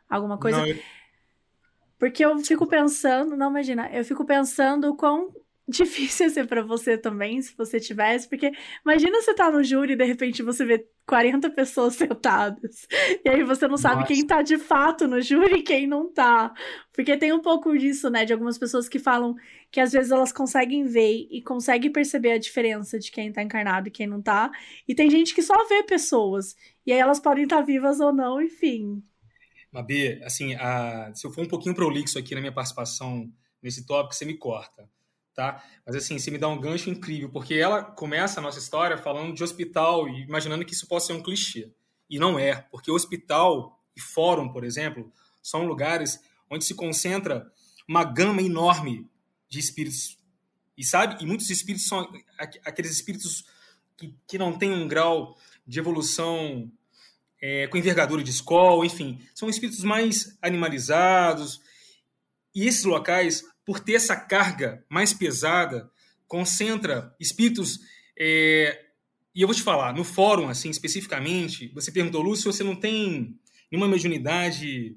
alguma coisa? Não, eu... Porque eu fico pensando, não imagina, eu fico pensando o quão difícil ia ser pra você também, se você tivesse, porque imagina você tá no júri e de repente você vê 40 pessoas *laughs* sentadas. E aí você não sabe Nossa. quem tá de fato no júri e quem não tá. Porque tem um pouco disso, né, de algumas pessoas que falam que às vezes elas conseguem ver e conseguem perceber a diferença de quem tá encarnado e quem não tá. E tem gente que só vê pessoas. E aí elas podem estar tá vivas ou não, enfim. Mabê, assim, a... se eu for um pouquinho prolixo aqui na minha participação nesse tópico, você me corta, tá? Mas assim, você me dá um gancho incrível, porque ela começa a nossa história falando de hospital e imaginando que isso possa ser um clichê. E não é, porque hospital e fórum, por exemplo, são lugares onde se concentra uma gama enorme de espíritos. E sabe? E muitos espíritos são aqueles espíritos que, que não têm um grau de evolução é, com envergadura de escola, enfim, são espíritos mais animalizados. E esses locais, por ter essa carga mais pesada, concentra espíritos. É, e eu vou te falar, no fórum, assim, especificamente, você perguntou, Lúcio, você não tem nenhuma mediunidade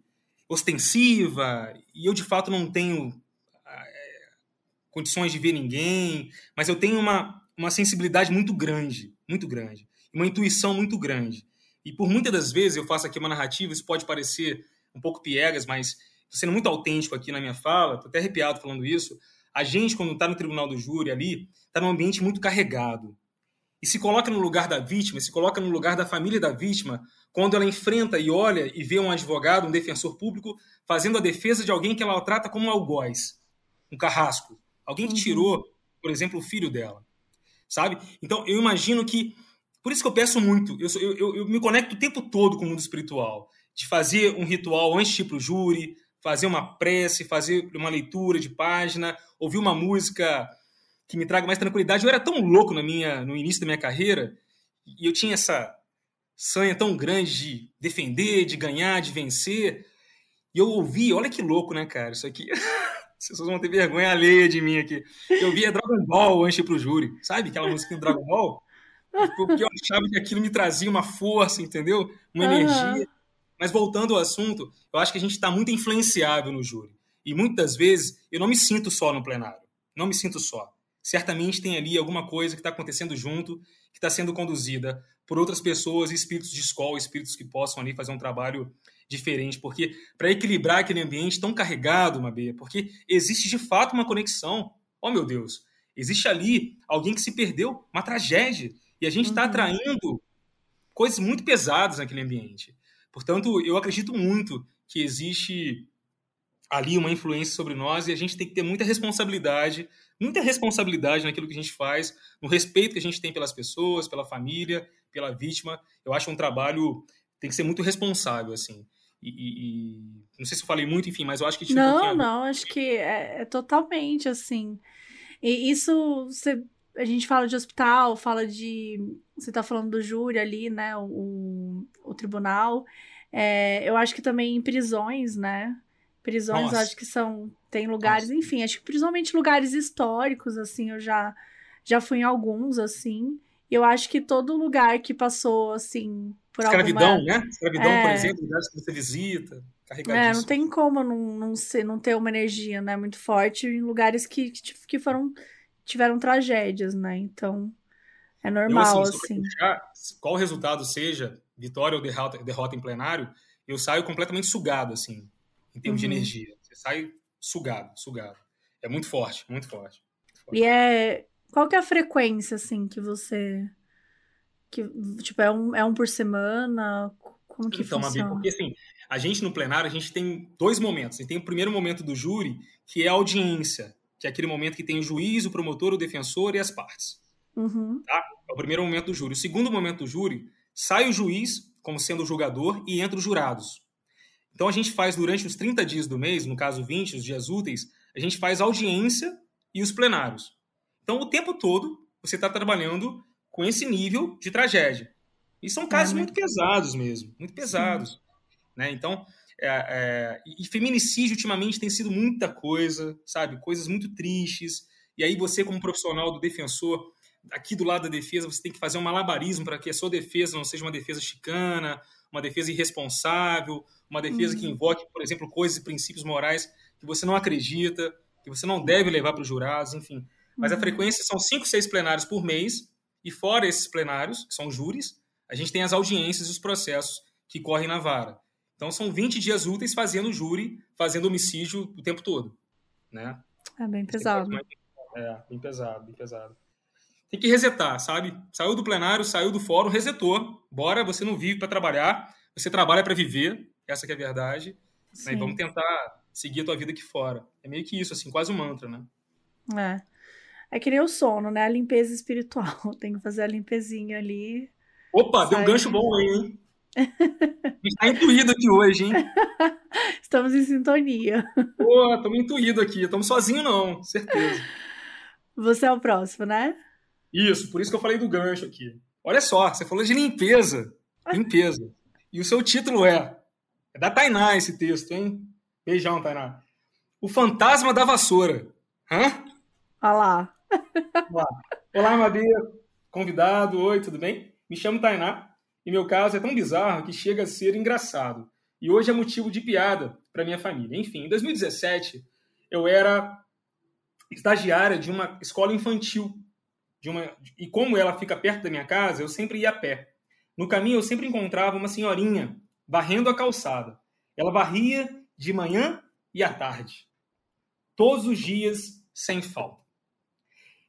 ostensiva, e eu de fato não tenho é, condições de ver ninguém, mas eu tenho uma, uma sensibilidade muito grande, muito grande, uma intuição muito grande. E por muitas das vezes eu faço aqui uma narrativa, isso pode parecer um pouco piegas, mas sendo muito autêntico aqui na minha fala, estou até arrepiado falando isso. A gente, quando está no tribunal do júri ali, está num ambiente muito carregado. E se coloca no lugar da vítima, se coloca no lugar da família da vítima, quando ela enfrenta e olha e vê um advogado, um defensor público, fazendo a defesa de alguém que ela trata como um algoz, um carrasco. Alguém que uhum. tirou, por exemplo, o filho dela. Sabe? Então, eu imagino que por isso que eu peço muito. Eu, eu, eu me conecto o tempo todo com o mundo espiritual. De fazer um ritual antes de ir para o júri, fazer uma prece, fazer uma leitura de página, ouvir uma música que me traga mais tranquilidade. Eu era tão louco na minha, no início da minha carreira e eu tinha essa sanha tão grande de defender, de ganhar, de vencer. E eu ouvi, olha que louco, né, cara? Isso aqui. *laughs* As pessoas vão ter vergonha alheia de mim aqui. Eu via Dragon Ball antes pro júri. Sabe aquela musiquinha do Dragon Ball? Porque eu achava que aquilo me trazia uma força, entendeu? Uma uhum. energia. Mas voltando ao assunto, eu acho que a gente está muito influenciável no júri. E muitas vezes eu não me sinto só no plenário. Não me sinto só. Certamente tem ali alguma coisa que está acontecendo junto, que está sendo conduzida por outras pessoas, espíritos de escola, espíritos que possam ali fazer um trabalho diferente. Porque para equilibrar aquele ambiente tão carregado, Mabê, porque existe de fato uma conexão. Oh, meu Deus! Existe ali alguém que se perdeu, uma tragédia. E a gente está uhum. atraindo coisas muito pesadas naquele ambiente. Portanto, eu acredito muito que existe ali uma influência sobre nós e a gente tem que ter muita responsabilidade, muita responsabilidade naquilo que a gente faz, no respeito que a gente tem pelas pessoas, pela família, pela vítima. Eu acho um trabalho tem que ser muito responsável assim. E, e, e não sei se eu falei muito, enfim, mas eu acho que não, um não, acho que é, é totalmente assim. E isso você a gente fala de hospital, fala de. Você está falando do júri ali, né? O, o tribunal. É, eu acho que também em prisões, né? Prisões, Nossa. acho que são. Tem lugares, Nossa. enfim, acho que principalmente lugares históricos, assim, eu já, já fui em alguns, assim. E eu acho que todo lugar que passou, assim, por Escravidão, alguma. né? Escravidão, por É. exemplo, lugares que você visita, É, não tem como não, não, ser, não ter uma energia, né, muito forte em lugares que, que, que foram, tiveram tragédias, né? Então, é Eu, normal, só pra assim. fechar, qual o resultado seja, vitória ou derrota, derrota em plenário, eu saio completamente sugado, assim, em termos de Uhum. energia. Você sai sugado, sugado. É muito forte, muito forte. E é. Qual que é a frequência, assim, que você. Que, tipo, é um, é um por semana? Como que Então, Mabi, funciona? porque assim, a gente no plenário, a gente tem dois momentos. A gente tem o primeiro momento do júri, que é a audiência, que é aquele momento que tem o juiz, o promotor, o defensor e as partes. Uhum. É o primeiro momento do júri. O segundo momento do júri, sai o juiz, como sendo o julgador, e entra os jurados. Então a gente faz durante os 30 dias do mês, no caso 20, os dias úteis, a gente faz audiência e os plenários. Então o tempo todo você está trabalhando com esse nível de tragédia. E são casos É, muito pesados mesmo, muito pesados. Né? Então, é, é, e feminicídio ultimamente tem sido muita coisa, sabe? Coisas muito tristes. E aí você, como profissional do defensor, aqui do lado da defesa, você tem que fazer um malabarismo para que a sua defesa não seja uma defesa chicana, uma defesa irresponsável, uma defesa que Uhum. invoque, por exemplo, coisas e princípios morais que você não acredita, que você não deve levar para os jurados, enfim. Mas a Uhum. frequência são cinco, seis plenários por mês, e fora esses plenários, que são júris, a gente tem as audiências e os processos que correm na vara. Então são 20 dias úteis fazendo júri, fazendo homicídio o tempo todo, né? É bem pesado. É, bem pesado, bem pesado. Tem que resetar, sabe? Saiu do plenário, saiu do fórum, resetou. Bora, você não vive para trabalhar, você trabalha para viver, essa que é a verdade. né? E vamos tentar seguir a tua vida aqui fora. É meio que isso, assim, quase um mantra, né? É. É que nem o sono, né? A limpeza espiritual. *laughs* Tem que fazer a limpezinha ali. Opa, deu um gancho bom aí, hein? *laughs* A gente tá intuído aqui hoje, hein? *laughs* Estamos em sintonia. Pô, estamos intuído aqui, estamos sozinhos não, certeza. Você é o próximo, né? Isso, por isso que eu falei do gancho aqui. Olha só, você falou de limpeza. Limpeza. E o seu título é. É da Tainá esse texto, hein? Beijão, Tainá. O Fantasma da Vassoura. Hã? Olha lá. Olá, Mabia. Convidado. Oi, tudo bem? Me chamo Tainá e meu caso é tão bizarro que chega a ser engraçado. E hoje é motivo de piada para minha família. Enfim, em 2017, eu era estagiária de uma escola infantil. De uma, e como ela fica perto da minha casa, eu sempre ia a pé. No caminho, eu sempre encontrava uma senhorinha varrendo a calçada. Ela varria de manhã e à tarde. Todos os dias, sem falta.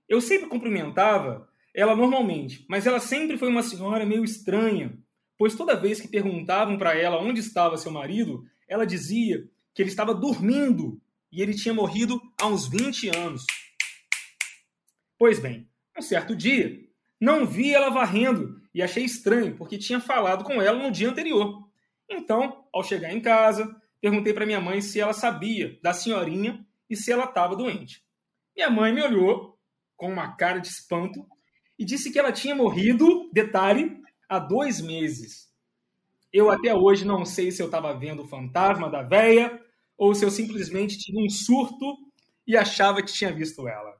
Eu sempre cumprimentava ela normalmente, mas ela sempre foi uma senhora meio estranha, pois toda vez que perguntavam para ela onde estava seu marido, ela dizia que ele estava dormindo e ele tinha morrido há uns 20 anos. Pois bem, um certo dia, não vi ela varrendo e achei estranho, porque tinha falado com ela no dia anterior. Então, ao chegar em casa, perguntei para minha mãe se ela sabia da senhorinha e se ela estava doente. Minha mãe me olhou com uma cara de espanto e disse que ela tinha morrido, detalhe, há dois meses. Eu até hoje não sei se eu estava vendo o fantasma da véia ou se eu simplesmente tive um surto e achava que tinha visto ela.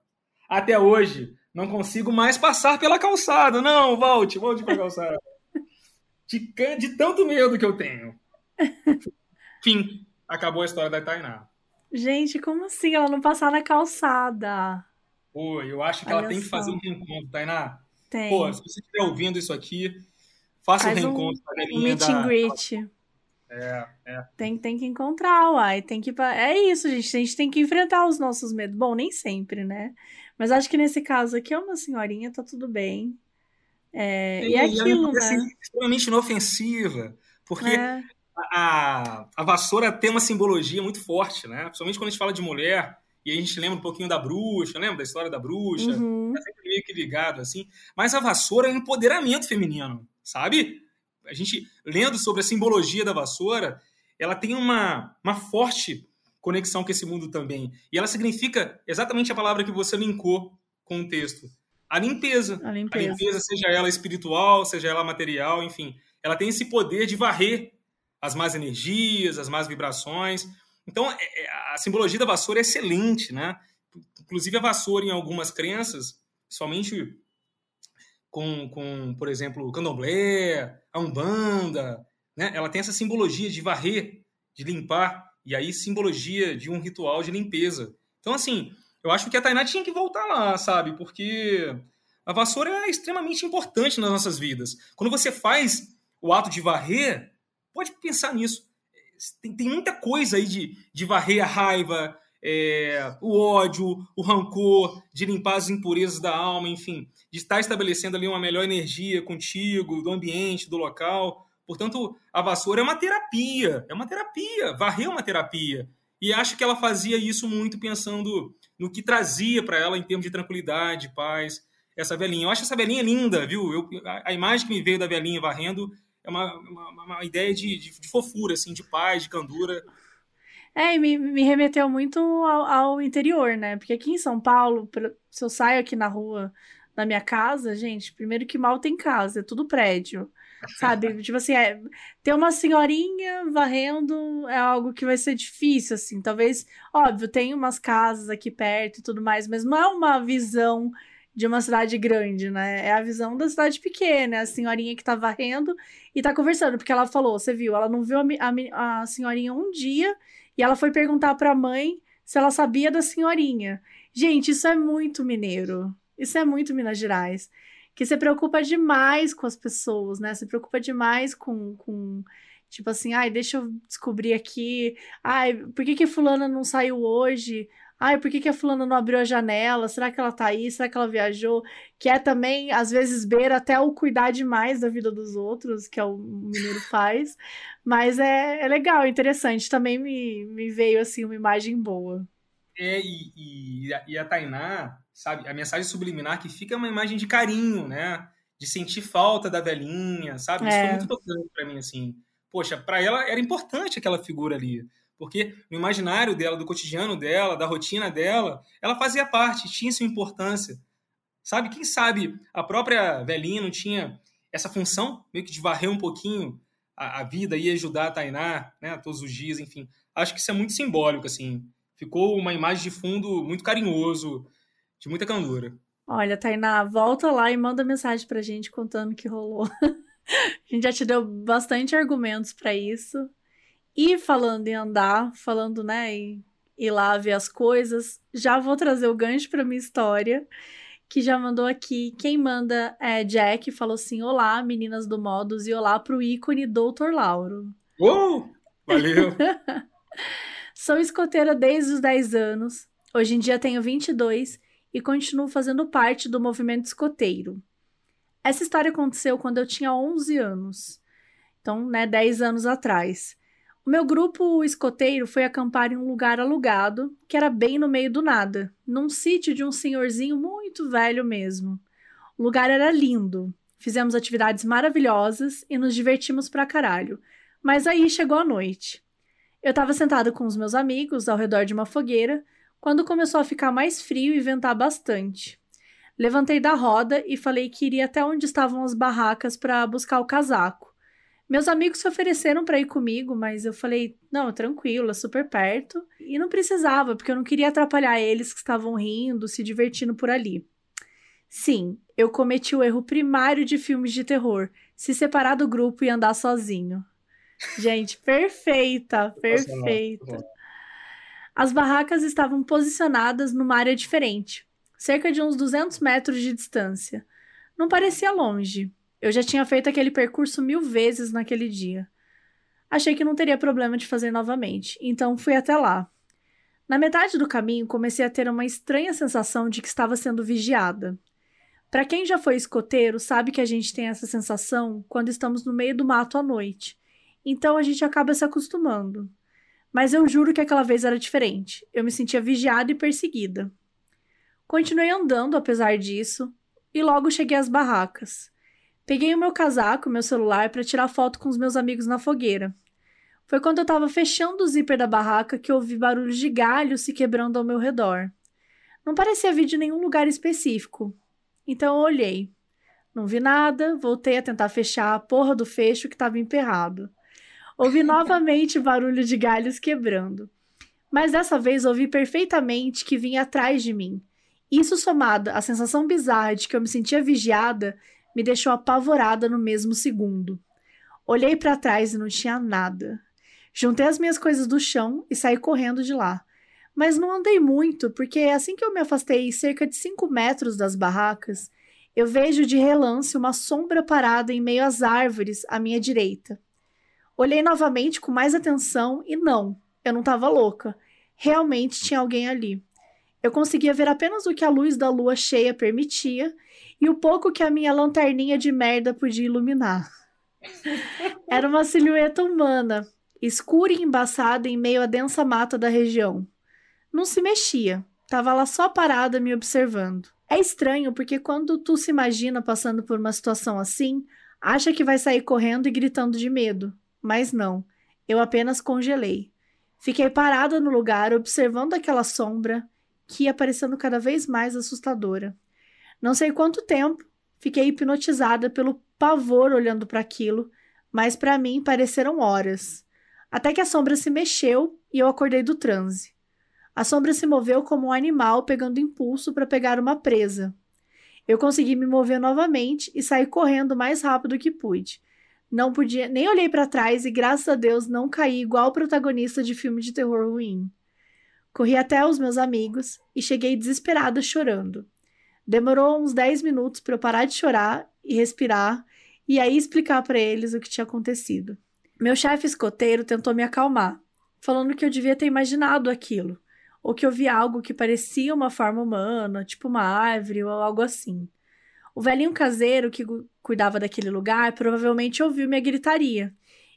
Até hoje, não consigo mais passar pela calçada. Não, volte, volte para a calçada. *laughs* De, de tanto medo que eu tenho. *laughs* Fim. Acabou a história da Tainá. Gente, como assim ela não passar na calçada? Pô, eu acho que ela Olha tem que só. fazer um reencontro, Tainá. Tem. Pô, se você estiver ouvindo isso aqui, faça Faz o um- reencontro um velhinha meet da... and greet. É, é. Tem, tem que encontrar, uai. Tem que. É isso, gente. A gente tem que enfrentar os nossos medos. Bom, nem sempre, né? Mas acho que nesse caso aqui é uma senhorinha, tá tudo bem. É, e é aquilo, parece né? extremamente inofensiva, porque É, a, a vassoura tem uma simbologia muito forte, né? Principalmente quando a gente fala de mulher, e a gente lembra um pouquinho da bruxa, lembra da história da bruxa? uhum. Tá sempre meio que ligado, assim. Mas a vassoura é um empoderamento feminino, sabe? A gente, lendo sobre a simbologia da vassoura, ela tem uma, uma forte conexão com esse mundo também. E ela significa exatamente a palavra que você linkou com o texto. A limpeza. A A limpeza. limpeza, seja ela espiritual, seja ela material, enfim. Ela tem esse poder de varrer as más energias, as más vibrações. Então, é, é, a simbologia da vassoura é excelente, né? Inclusive, a vassoura, em algumas crenças, somente com, com por exemplo, o candomblé, a umbanda, né? ela tem essa simbologia de varrer, de limpar, e aí simbologia de um ritual de limpeza. Então, assim, eu acho que a Tainá tinha que voltar lá, sabe? Porque a vassoura é extremamente importante nas nossas vidas. Quando você faz o ato de varrer, pode pensar nisso. Tem, tem muita coisa aí de, de varrer a raiva, é, o ódio, o rancor, de limpar as impurezas da alma, enfim, de estar estabelecendo ali uma melhor energia contigo, do ambiente, do local. Portanto, a vassoura é uma terapia, é uma terapia, varrer é uma terapia. E acho que ela fazia isso muito pensando no que trazia para ela em termos de tranquilidade, paz, essa velhinha. Eu acho essa velhinha linda, viu? Eu, a, a, imagem que me veio da velhinha varrendo é uma, uma, uma ideia de, de, de, fofura, assim, de paz, de candura. É, e me, me remeteu muito ao, ao, interior, né? Porque aqui em São Paulo, se eu saio aqui na rua da minha casa, gente, primeiro que mal tem casa, é tudo prédio. Sabe? tipo assim, é, ter uma senhorinha varrendo é algo que vai ser difícil, assim. Talvez, óbvio, tem umas casas aqui perto e tudo mais, mas não é uma visão de uma cidade grande, né? É a visão da cidade pequena, a senhorinha que tá varrendo e tá conversando, porque ela falou, você viu, ela não viu a, a, a senhorinha um dia e ela foi perguntar pra mãe se ela sabia da senhorinha. Gente, isso é muito mineiro. Isso é muito Minas Gerais. Que se preocupa demais com as pessoas, né? Se preocupa demais com, com tipo assim, ai, deixa eu descobrir aqui. Ai, por que que fulana não saiu hoje? Ai, por que, que a fulana não abriu a janela? Será que ela tá aí? Será que ela viajou? Que é também, às vezes, beira até o cuidar demais da vida dos outros, que é o mineiro faz. Mas é, é legal, interessante. Também me, me veio, assim, uma imagem boa. É, e, e, e a Tainá, sabe, a mensagem subliminar que fica é uma imagem de carinho, né? De sentir falta da velhinha, sabe? Isso é. foi muito tocante pra mim, assim. Poxa, para ela era importante aquela figura ali porque no imaginário dela, do cotidiano dela, da rotina dela, ela fazia parte, tinha sua importância. Sabe? Quem sabe a própria velhinha não tinha essa função, meio que de varrer um pouquinho a, a vida e ajudar a Tainá, né, todos os dias, enfim. Acho que isso é muito simbólico, assim. Ficou uma imagem de fundo muito carinhoso, de muita candura. Olha, Tainá, volta lá e manda mensagem pra gente contando o que rolou. *laughs* a gente já te deu bastante argumentos para isso. E falando em andar, falando, né, em ir lá ver as coisas, já vou trazer o gancho para minha história, que já mandou aqui. Quem manda é Jack, falou assim: Olá, meninas do Modos, e olá pro ícone Doutor Lauro. Uh! Valeu! *laughs* Sou escoteira desde os 10 anos. Hoje em dia tenho 22 e continuo fazendo parte do movimento escoteiro. Essa história aconteceu quando eu tinha 11 anos. Então, né, 10 anos atrás. O meu grupo escoteiro foi acampar em um lugar alugado, que era bem no meio do nada, num sítio de um senhorzinho muito velho mesmo. O lugar era lindo, fizemos atividades maravilhosas e nos divertimos pra caralho. Mas aí chegou a noite. Eu estava sentada com os meus amigos ao redor de uma fogueira quando começou a ficar mais frio e ventar bastante. Levantei da roda e falei que iria até onde estavam as barracas para buscar o casaco. Meus amigos se ofereceram para ir comigo, mas eu falei, não, tranquilo, é super perto. E não precisava, porque eu não queria atrapalhar eles que estavam rindo, se divertindo por ali. Sim, eu cometi o erro primário de filmes de terror: se separar do grupo e andar sozinho. Gente, perfeita, perfeita. As barracas estavam posicionadas numa área diferente, cerca de uns 200 metros de distância. Não parecia longe, eu já tinha feito aquele percurso mil vezes naquele dia. Achei que não teria problema de fazer novamente, então fui até lá. Na metade do caminho, comecei a ter uma estranha sensação de que estava sendo vigiada. Para quem já foi escoteiro, sabe que a gente tem essa sensação quando estamos no meio do mato à noite. Então a gente acaba se acostumando. Mas eu juro que aquela vez era diferente. Eu me sentia vigiada e perseguida. Continuei andando apesar disso, e logo cheguei às barracas. Peguei o meu casaco, meu celular, para tirar foto com os meus amigos na fogueira. Foi quando eu estava fechando o zíper da barraca que ouvi barulhos de galhos se quebrando ao meu redor. Não parecia vir de nenhum lugar específico. Então eu olhei. Não vi nada, voltei a tentar fechar a porra do fecho que estava emperrado. Ouvi novamente barulho de galhos quebrando. Mas dessa vez ouvi perfeitamente que vinha atrás de mim. Isso somado à sensação bizarra de que eu me sentia vigiada, me deixou apavorada no mesmo segundo. Olhei para trás e não tinha nada. Juntei as minhas coisas do chão e saí correndo de lá. Mas não andei muito, porque assim que eu me afastei cerca de cinco metros das barracas, eu vejo de relance uma sombra parada em meio às árvores à minha direita. Olhei novamente com mais atenção e não, eu não estava louca. Realmente tinha alguém ali. Eu conseguia ver apenas o que a luz da lua cheia permitia e o pouco que a minha lanterninha de merda podia iluminar. *laughs* Era uma silhueta humana, escura e embaçada em meio à densa mata da região. Não se mexia, estava lá só parada me observando. É estranho porque quando tu se imagina passando por uma situação assim, acha que vai sair correndo e gritando de medo. Mas não, eu apenas congelei. Fiquei parada no lugar, observando aquela sombra que ia parecendo cada vez mais assustadora. Não sei quanto tempo, fiquei hipnotizada pelo pavor olhando para aquilo, mas para mim pareceram horas. Até que a sombra se mexeu e eu acordei do transe. A sombra se moveu como um animal pegando impulso para pegar uma presa. Eu consegui me mover novamente e saí correndo o mais rápido que pude. Não podia, nem olhei para trás e graças a Deus não caí igual protagonista de filme de terror ruim. Corri até os meus amigos e cheguei desesperada chorando. Demorou uns 10 minutos para eu parar de chorar e respirar e aí explicar para eles o que tinha acontecido. Meu chefe escoteiro tentou me acalmar, falando que eu devia ter imaginado aquilo ou que eu vi algo que parecia uma forma humana, tipo uma árvore ou algo assim. O velhinho caseiro que cuidava daquele lugar provavelmente ouviu minha gritaria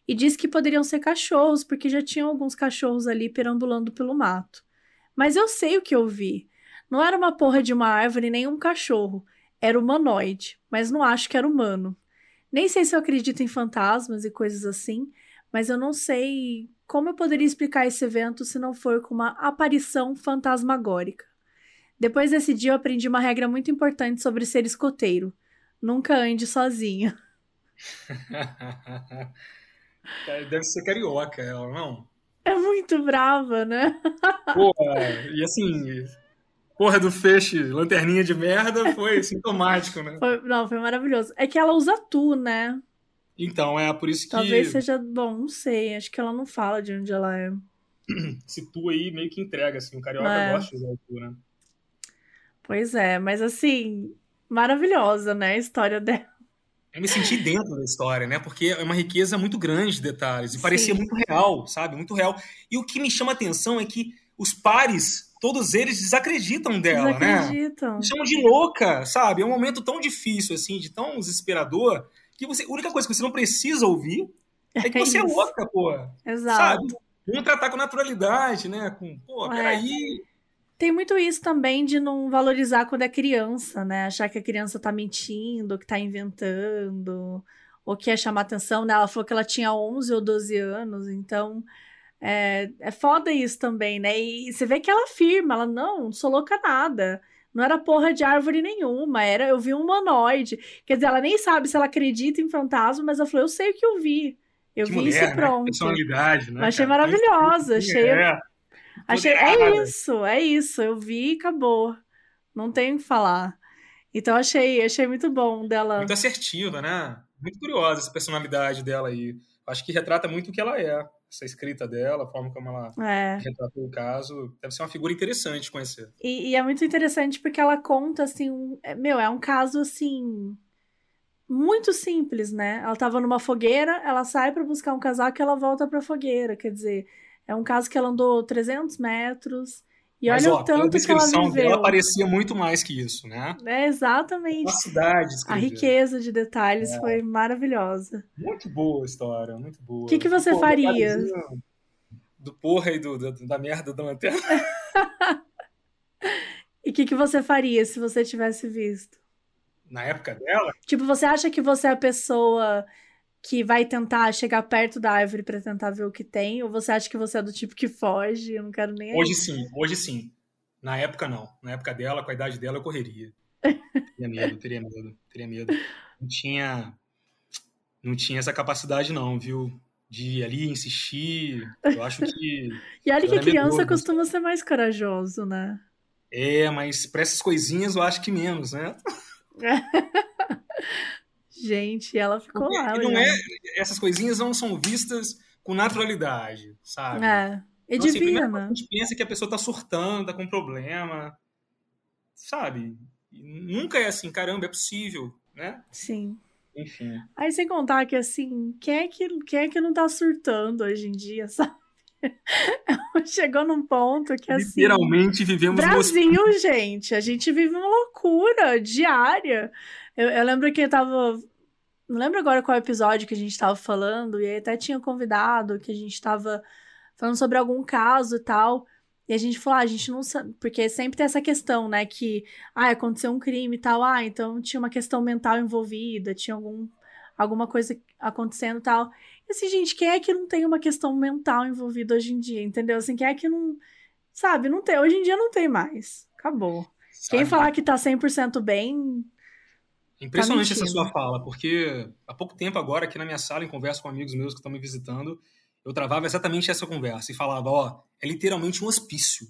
e disse que poderiam ser cachorros, porque já tinham alguns cachorros ali perambulando pelo mato. Mas eu sei o que eu vi. Não era uma porra de uma árvore nem um cachorro. Era humanoide, mas não acho que era humano. Nem sei se eu acredito em fantasmas e coisas assim, mas eu não sei como eu poderia explicar esse evento se não for com uma aparição fantasmagórica? Depois desse dia, eu aprendi uma regra muito importante sobre ser escoteiro: nunca ande sozinho. *laughs* *laughs* Deve ser carioca, ela, não? É muito brava, né? *laughs* Porra, e assim, porra do feixe, lanterninha de merda, foi sintomático, né? Foi, não, foi maravilhoso. É que ela usa tu, né? Então, é por isso que. Talvez seja bom, não sei. Acho que ela não fala de onde ela é. *clears throat* Se tu aí meio que entrega, assim. O carioca é. gosta de tu, né? Pois é, mas assim, maravilhosa, né? A história dela. Eu me senti dentro da história, né? Porque é uma riqueza muito grande de detalhes. E Sim. parecia muito real, sabe? Muito real. E o que me chama a atenção é que os pares, todos eles desacreditam dela, desacreditam. né? Me chamam de louca, sabe? É um momento tão difícil, assim, de tão desesperador que você, a única coisa que você não precisa ouvir *laughs* é que você é, é louca, pô. Exato. Sabe? Vamos tratar com naturalidade, né? Com, pô, é. peraí. Tem muito isso também de não valorizar quando é criança, né? Achar que a criança tá mentindo, que tá inventando, ou quer chamar atenção, né? Ela falou que ela tinha 11 ou 12 anos, então é, é foda isso também, né? E você vê que ela afirma, ela, não, não sou louca nada. Não era porra de árvore nenhuma, era eu vi um humanoide. Quer dizer, ela nem sabe se ela acredita em fantasma, mas ela falou, eu sei o que eu vi. Eu que vi mulher, isso né? pronto. Personalidade, né? Achei cara? maravilhosa, achei. É. achei é isso, é isso. Eu vi e acabou. Não tem o que falar. Então achei, achei muito bom dela. Muito assertiva, né? Muito curiosa essa personalidade dela aí. Acho que retrata muito o que ela é essa escrita dela, a forma como ela é. retratou o caso. Deve ser uma figura interessante de conhecer. E, e, é muito interessante porque ela conta, assim, um, é, meu, é um caso, assim, muito simples, né? Ela tava numa fogueira, ela sai para buscar um casaco e ela volta pra fogueira. Quer dizer, é um caso que ela andou 300 metros e Mas, olha ó, o tanto que ela viveu. Dela parecia muito mais que isso, né? É, exatamente. A cidade. A riqueza de detalhes é. foi maravilhosa. Muito boa a história, muito boa. O que, que você Pô, faria? Do porra e do, do, da merda da lanterna. *laughs* e o que, que você faria se você tivesse visto? Na época dela? Tipo, você acha que você é a pessoa que vai tentar chegar perto da árvore para tentar ver o que tem? Ou você acha que você é do tipo que foge? Eu não quero nem. Hoje sim, hoje sim. Na época não. Na época dela, com a idade dela, eu correria. *laughs* Teria medo, teria medo, teria medo. Não tinha, não tinha essa capacidade não, viu? de ali insistir. Eu acho que. *laughs* e olha que criança costuma ser mais corajoso, né? É, mas para essas coisinhas eu acho que menos, né? *laughs* Gente, ela ficou Porque lá. Não é, essas coisinhas não são vistas com naturalidade, sabe? É. E então, assim, a gente pensa que a pessoa tá surtando, tá com problema, sabe? nunca é assim, caramba, é possível, né? Sim. Enfim. Aí sem contar que assim, quem é que, quem é que não tá surtando hoje em dia, *laughs* sabe? *laughs* Chegou num ponto que assim. Literalmente vivemos. Brasil, gente, a gente vive uma loucura diária. Eu, eu lembro que eu tava. Não lembro agora qual episódio que a gente tava falando, e aí até tinha convidado que a gente tava falando sobre algum caso e tal. E a gente falou, ah, a gente não sabe, porque sempre tem essa questão, né, que, ah, aconteceu um crime e tal, ah, então tinha uma questão mental envolvida, tinha algum, alguma coisa acontecendo e tal. Assim, gente, quem é que não tem uma questão mental envolvida hoje em dia, entendeu? Assim, quem é que não, sabe, não tem, hoje em dia não tem mais, acabou. Sabe? Quem falar que tá 100% bem... Tá Impressionante tá essa sua fala, porque há pouco tempo agora, aqui na minha sala, em conversa com amigos meus que estão me visitando, eu travava exatamente essa conversa e falava, ó, é literalmente um hospício.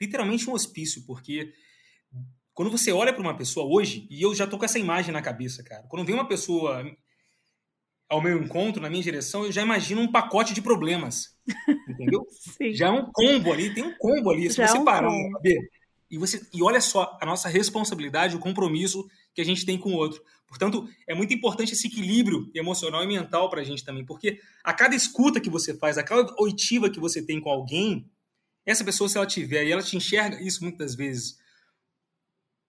Literalmente um hospício, porque quando você olha para uma pessoa hoje, e eu já tô com essa imagem na cabeça, cara. Quando vem uma pessoa ao meu encontro, na minha direção, eu já imagino um pacote de problemas. *laughs* Entendeu? Já é um combo ali, tem um combo ali. Se já você é um parar pra ver. E, você, e olha só a nossa responsabilidade, o compromisso que a gente tem com o outro. Portanto, é muito importante esse equilíbrio emocional e mental para a gente também, porque a cada escuta que você faz, a cada oitiva que você tem com alguém, essa pessoa, se ela tiver e ela te enxerga isso muitas vezes,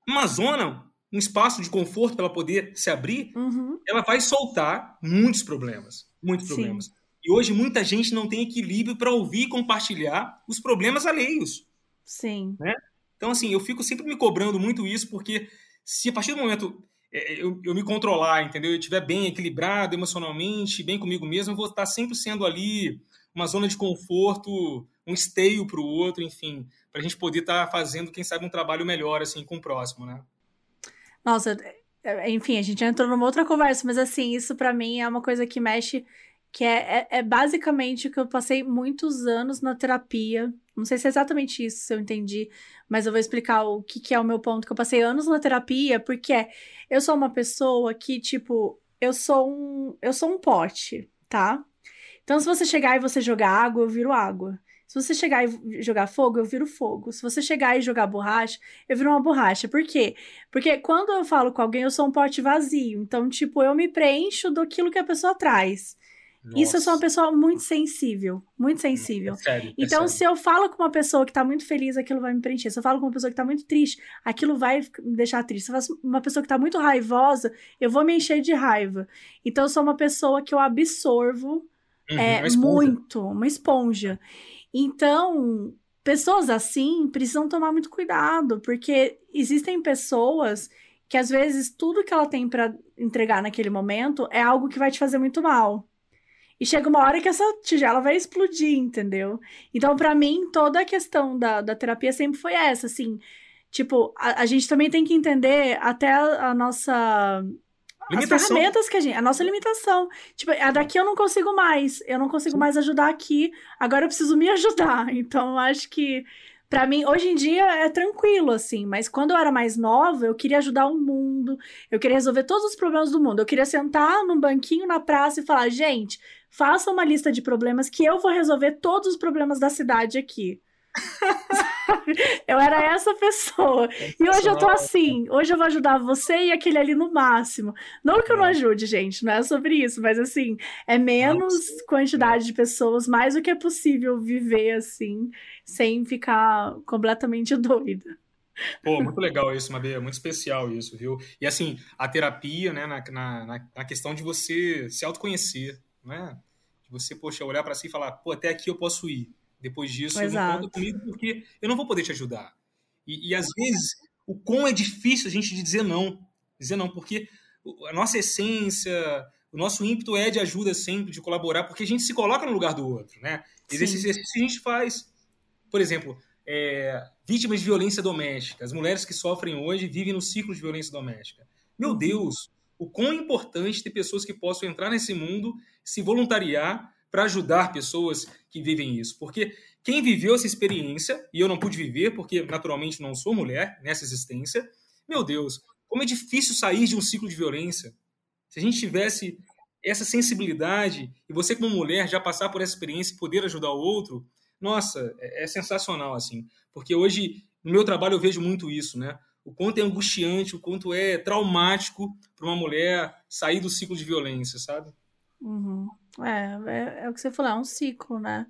uma zona, um espaço de conforto para ela poder se abrir, uhum. ela vai soltar muitos problemas. Muitos Sim. problemas. E hoje muita gente não tem equilíbrio para ouvir e compartilhar os problemas alheios. Sim. Né? Então, assim, eu fico sempre me cobrando muito isso, porque se a partir do momento é, eu, eu me controlar, entendeu? Eu estiver bem equilibrado emocionalmente, bem comigo mesmo, eu vou estar sempre sendo ali uma zona de conforto, um esteio para o outro, enfim, para a gente poder estar fazendo, quem sabe, um trabalho melhor assim com o próximo, né? Nossa, é, enfim, a gente entrou numa outra conversa, mas assim, isso para mim é uma coisa que mexe, que é, é, é basicamente que eu passei muitos anos na terapia. Não sei se é exatamente isso, se eu entendi, mas eu vou explicar o que, que é o meu ponto, que eu passei anos na terapia, porque é, eu sou uma pessoa que, tipo, eu sou um, eu sou um pote, tá? Então, se você chegar e você jogar água, eu viro água. Se você chegar e jogar fogo, eu viro fogo. Se você chegar e jogar borracha, eu viro uma borracha. Por quê? Porque quando eu falo com alguém, eu sou um pote vazio. Então, tipo, eu me preencho do aquilo que a pessoa traz. Nossa. Isso eu sou uma pessoa muito sensível, muito sensível. É sério, é então, se eu falo com uma pessoa que tá muito feliz, aquilo vai me preencher. Se eu falo com uma pessoa que tá muito triste, aquilo vai me deixar triste. Se eu faço uma pessoa que tá muito raivosa, eu vou me encher de raiva. Então, eu sou uma pessoa que eu absorvo uhum, é, uma muito, uma esponja. Então, pessoas assim precisam tomar muito cuidado, porque existem pessoas que às vezes tudo que ela tem para entregar naquele momento é algo que vai te fazer muito mal. E chega uma hora que essa tigela vai explodir, entendeu? Então, para mim, toda a questão da, da terapia sempre foi essa, assim. Tipo, a, a gente também tem que entender até a, a nossa. Limitação. As ferramentas que a gente. A nossa limitação. Tipo, a daqui eu não consigo mais. Eu não consigo mais ajudar aqui. Agora eu preciso me ajudar. *laughs* Então, eu acho que para mim, hoje em dia é tranquilo, assim, mas quando eu era mais nova, eu queria ajudar o mundo, eu queria resolver todos os problemas do mundo. Eu queria sentar num banquinho na praça e falar: gente, faça uma lista de problemas que eu vou resolver todos os problemas da cidade aqui. *laughs* eu era essa pessoa. E hoje eu tô assim. Hoje eu vou ajudar você e aquele ali no máximo. Não que eu não ajude, gente, não é sobre isso, mas assim, é menos quantidade de pessoas, mais o que é possível viver assim, sem ficar completamente *laughs* doida. Pô, muito legal isso, Mabê, muito especial isso, viu? E assim, a terapia, né, na, na, na questão de você se autoconhecer, né? De você, poxa, olhar para si e falar, pô, até aqui eu posso ir. Depois disso, Exato. não conta comigo porque eu não vou poder te ajudar. E, e às vezes, o quão é difícil a gente dizer não. Dizer não, porque a nossa essência, o nosso ímpeto é de ajuda sempre, de colaborar, porque a gente se coloca no lugar do outro, né? Esse exercício a gente faz. Por exemplo, é, vítimas de violência doméstica. As mulheres que sofrem hoje vivem no ciclo de violência doméstica. Meu uhum. Deus, o quão importante ter pessoas que possam entrar nesse mundo, se voluntariar para ajudar pessoas que vivem isso. Porque quem viveu essa experiência, e eu não pude viver, porque naturalmente não sou mulher nessa existência, meu Deus, como é difícil sair de um ciclo de violência. Se a gente tivesse essa sensibilidade e você como mulher já passar por essa experiência e poder ajudar o outro, nossa, é, é sensacional assim, porque hoje no meu trabalho eu vejo muito isso, né? O quanto é angustiante, o quanto é traumático para uma mulher sair do ciclo de violência, sabe? Uhum. É, é, é, o que você falou, é um ciclo, né?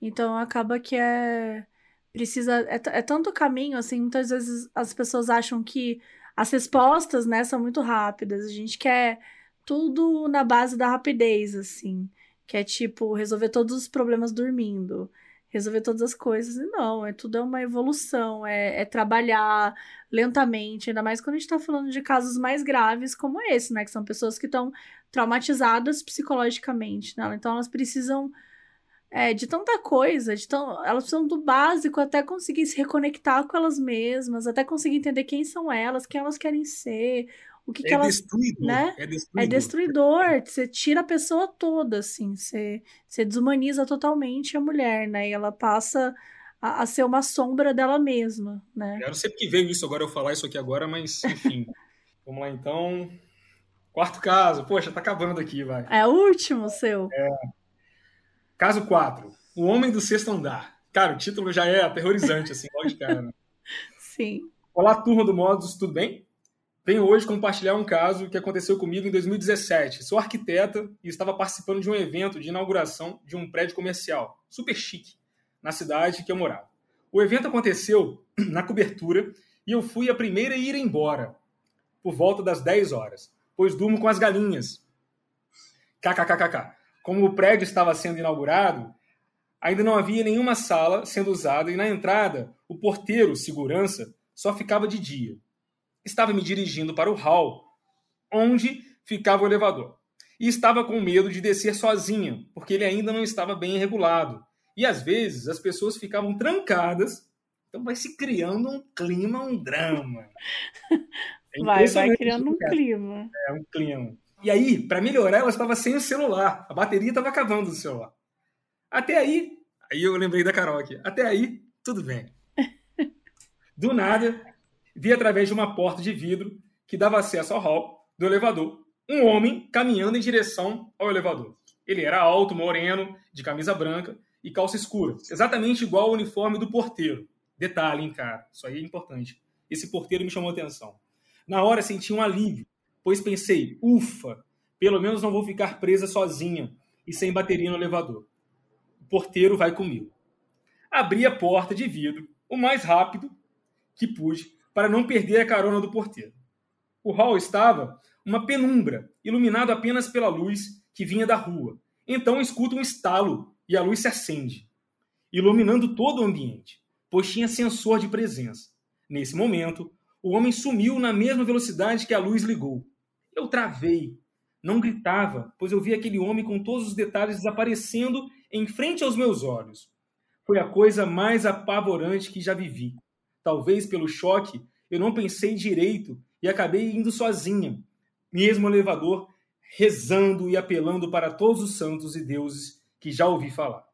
Então acaba que é precisa é, é tanto caminho assim, muitas vezes as pessoas acham que as respostas, né, são muito rápidas. A gente quer tudo na base da rapidez, assim. Que é tipo, resolver todos os problemas dormindo. Resolver todas as coisas. E não, é tudo é uma evolução. É, é trabalhar lentamente. Ainda mais quando a gente tá falando de casos mais graves como esse, né? Que são pessoas que estão traumatizadas psicologicamente, né? Então elas precisam é, de tanta coisa, de tão, elas precisam do básico até conseguir se reconectar com elas mesmas, até conseguir entender quem são elas, quem elas querem ser, o que, é que elas. Destruidor, né? É destruidor. É destruidor. Você tira a pessoa toda, assim, você, você desumaniza totalmente a mulher, né? E ela passa a, a ser uma sombra dela mesma, né? Eu não sei porque veio isso agora, eu falar isso aqui agora, mas enfim. *laughs* Vamos lá então. Quarto caso. Poxa, tá acabando aqui, vai. É o último seu. É. Caso 4. O Homem do Sexto Andar. Cara, o título já é aterrorizante, assim, logo de cara. Né? *laughs* Sim. Olá, turma do Modos, tudo bem? Venho hoje compartilhar um caso que aconteceu comigo em 2017. Sou arquiteta e estava participando de um evento de inauguração de um prédio comercial, super chique, na cidade que eu morava. O evento aconteceu *clears throat* na cobertura e eu fui a primeira a ir embora, por volta das 10 horas, pois durmo com as galinhas. KKKKK. Como o prédio estava sendo inaugurado, ainda não havia nenhuma sala sendo usada e na entrada, o porteiro, segurança, só ficava de dia. Estava me dirigindo para o hall, onde ficava o elevador. E estava com medo de descer sozinha, porque ele ainda não estava bem regulado. E às vezes as pessoas ficavam trancadas, então vai se criando um clima, um drama. *laughs* É vai, vai criando um clima. É um clima. E aí, para melhorar, ela estava sem o celular. A bateria estava acabando do celular. Até aí, aí eu lembrei da Carol aqui. Até aí, tudo bem. *laughs* Do nada, vi através de uma porta de vidro que dava acesso ao hall do elevador um homem caminhando em direção ao elevador. Ele era alto, moreno, de camisa branca e calça escura, exatamente igual ao uniforme do porteiro. Detalhe, hein, cara? Isso aí é importante. Esse porteiro me chamou atenção. Na hora senti um alívio, pois pensei, ufa, pelo menos não vou ficar presa sozinha e sem bateria no elevador. O porteiro vai comigo. Abri a porta de vidro o mais rápido que pude para não perder a carona do porteiro. O hall estava uma penumbra, iluminado apenas pela luz que vinha da rua. Então escuto um estalo e a luz se acende, iluminando todo o ambiente, pois tinha sensor de presença. Nesse momento, o homem sumiu na mesma velocidade que a luz ligou. Eu travei. Não gritava, pois eu vi aquele homem com todos os detalhes desaparecendo em frente aos meus olhos. Foi a coisa mais apavorante que já vivi. Talvez pelo choque, eu não pensei direito e acabei indo sozinha, mesmo no elevador, rezando e apelando para todos os santos e deuses que já ouvi falar.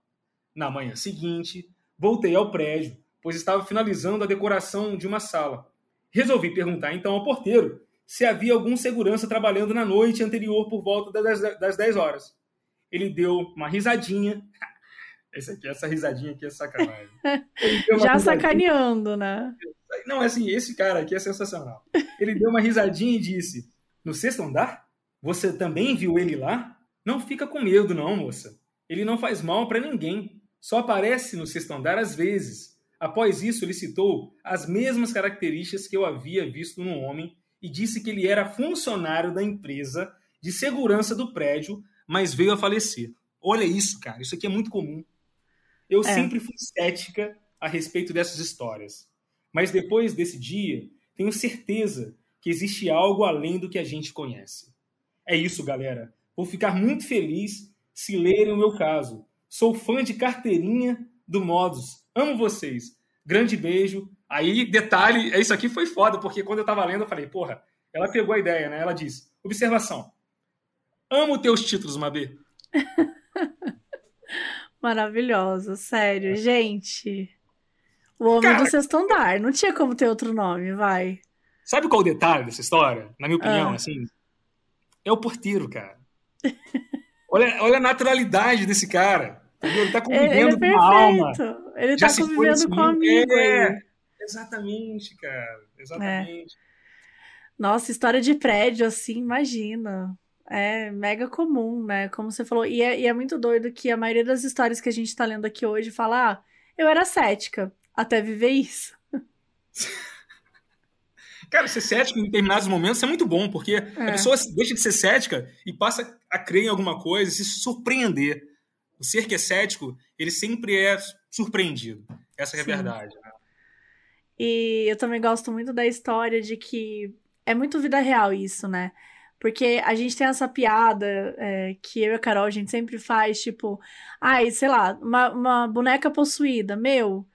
Na manhã seguinte, voltei ao prédio, pois estava finalizando a decoração de uma sala. Resolvi perguntar então ao porteiro se havia algum segurança trabalhando na noite anterior por volta das, das 10 horas. Ele deu uma risadinha. Esse aqui, essa risadinha aqui é sacanagem. *laughs* Já sacaneando, né? Não, assim, esse cara aqui é sensacional. Ele deu uma risadinha e disse: No sexto andar? Você também viu ele lá? Não fica com medo, não, moça. Ele não faz mal para ninguém. Só aparece no sexto andar às vezes. Após isso, ele citou as mesmas características que eu havia visto no homem e disse que ele era funcionário da empresa de segurança do prédio, mas veio a falecer. Olha isso, cara. Isso aqui é muito comum. Eu é. sempre fui cética a respeito dessas histórias. Mas depois desse dia, tenho certeza que existe algo além do que a gente conhece. É isso, galera. Vou ficar muito feliz se lerem o meu caso. Sou fã de carteirinha do Modus. Amo vocês. Grande beijo. Aí, detalhe, isso aqui foi foda, porque quando eu tava lendo, eu falei, porra, ela pegou a ideia, né? Ela disse: observação. Amo teus títulos, Mabê. *laughs* Maravilhosa, sério. Gente, o Homem Cara, do Sexto Andar. Não tinha como ter outro nome, vai. Sabe qual o detalhe dessa história? Na minha opinião, ah. assim? É o porteiro, cara. olha, olha a naturalidade desse cara. Ele tá convivendo ele é com a alma. Ele Já tá convivendo com a amigo. É, exatamente, cara. Exatamente. É. Nossa, história de prédio, assim, imagina. É mega comum, né? Como você falou. E é, e é, muito doido que a maioria das histórias que a gente tá lendo aqui hoje fala: ah, eu era cética até viver isso. *laughs* Cara, ser cético em determinados momentos é muito bom, porque é. a pessoa deixa de ser cética e passa a crer em alguma coisa, se surpreender. O ser que é cético, ele sempre é surpreendido. Essa é a verdade. Né? E eu também gosto muito da história de que é muito vida real isso, né? Porque a gente tem essa piada é, que eu e a Carol a gente sempre faz, tipo, ai, sei lá, uma, uma boneca possuída, meu,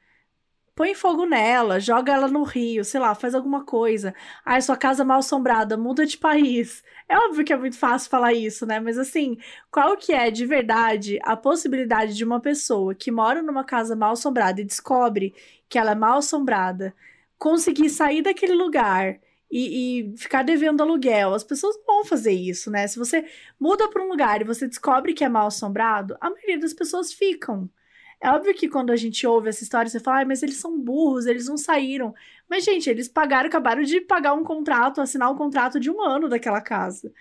põe fogo nela, joga ela no rio, sei lá, faz alguma coisa. Ai, sua casa mal assombrada, muda de país. É óbvio que é muito fácil falar isso, né? Mas assim, qual que é de verdade a possibilidade de uma pessoa que mora numa casa mal assombrada e descobre que ela é mal assombrada conseguir sair daquele lugar e, e, ficar devendo aluguel. As pessoas vão fazer isso, né? Se você muda para um lugar e você descobre que é mal assombrado, a maioria das pessoas ficam. É óbvio que quando a gente ouve essa história, você fala, ah, mas eles são burros, eles não saíram. Mas, gente, eles pagaram, acabaram de pagar um contrato, assinar um contrato de um ano daquela casa.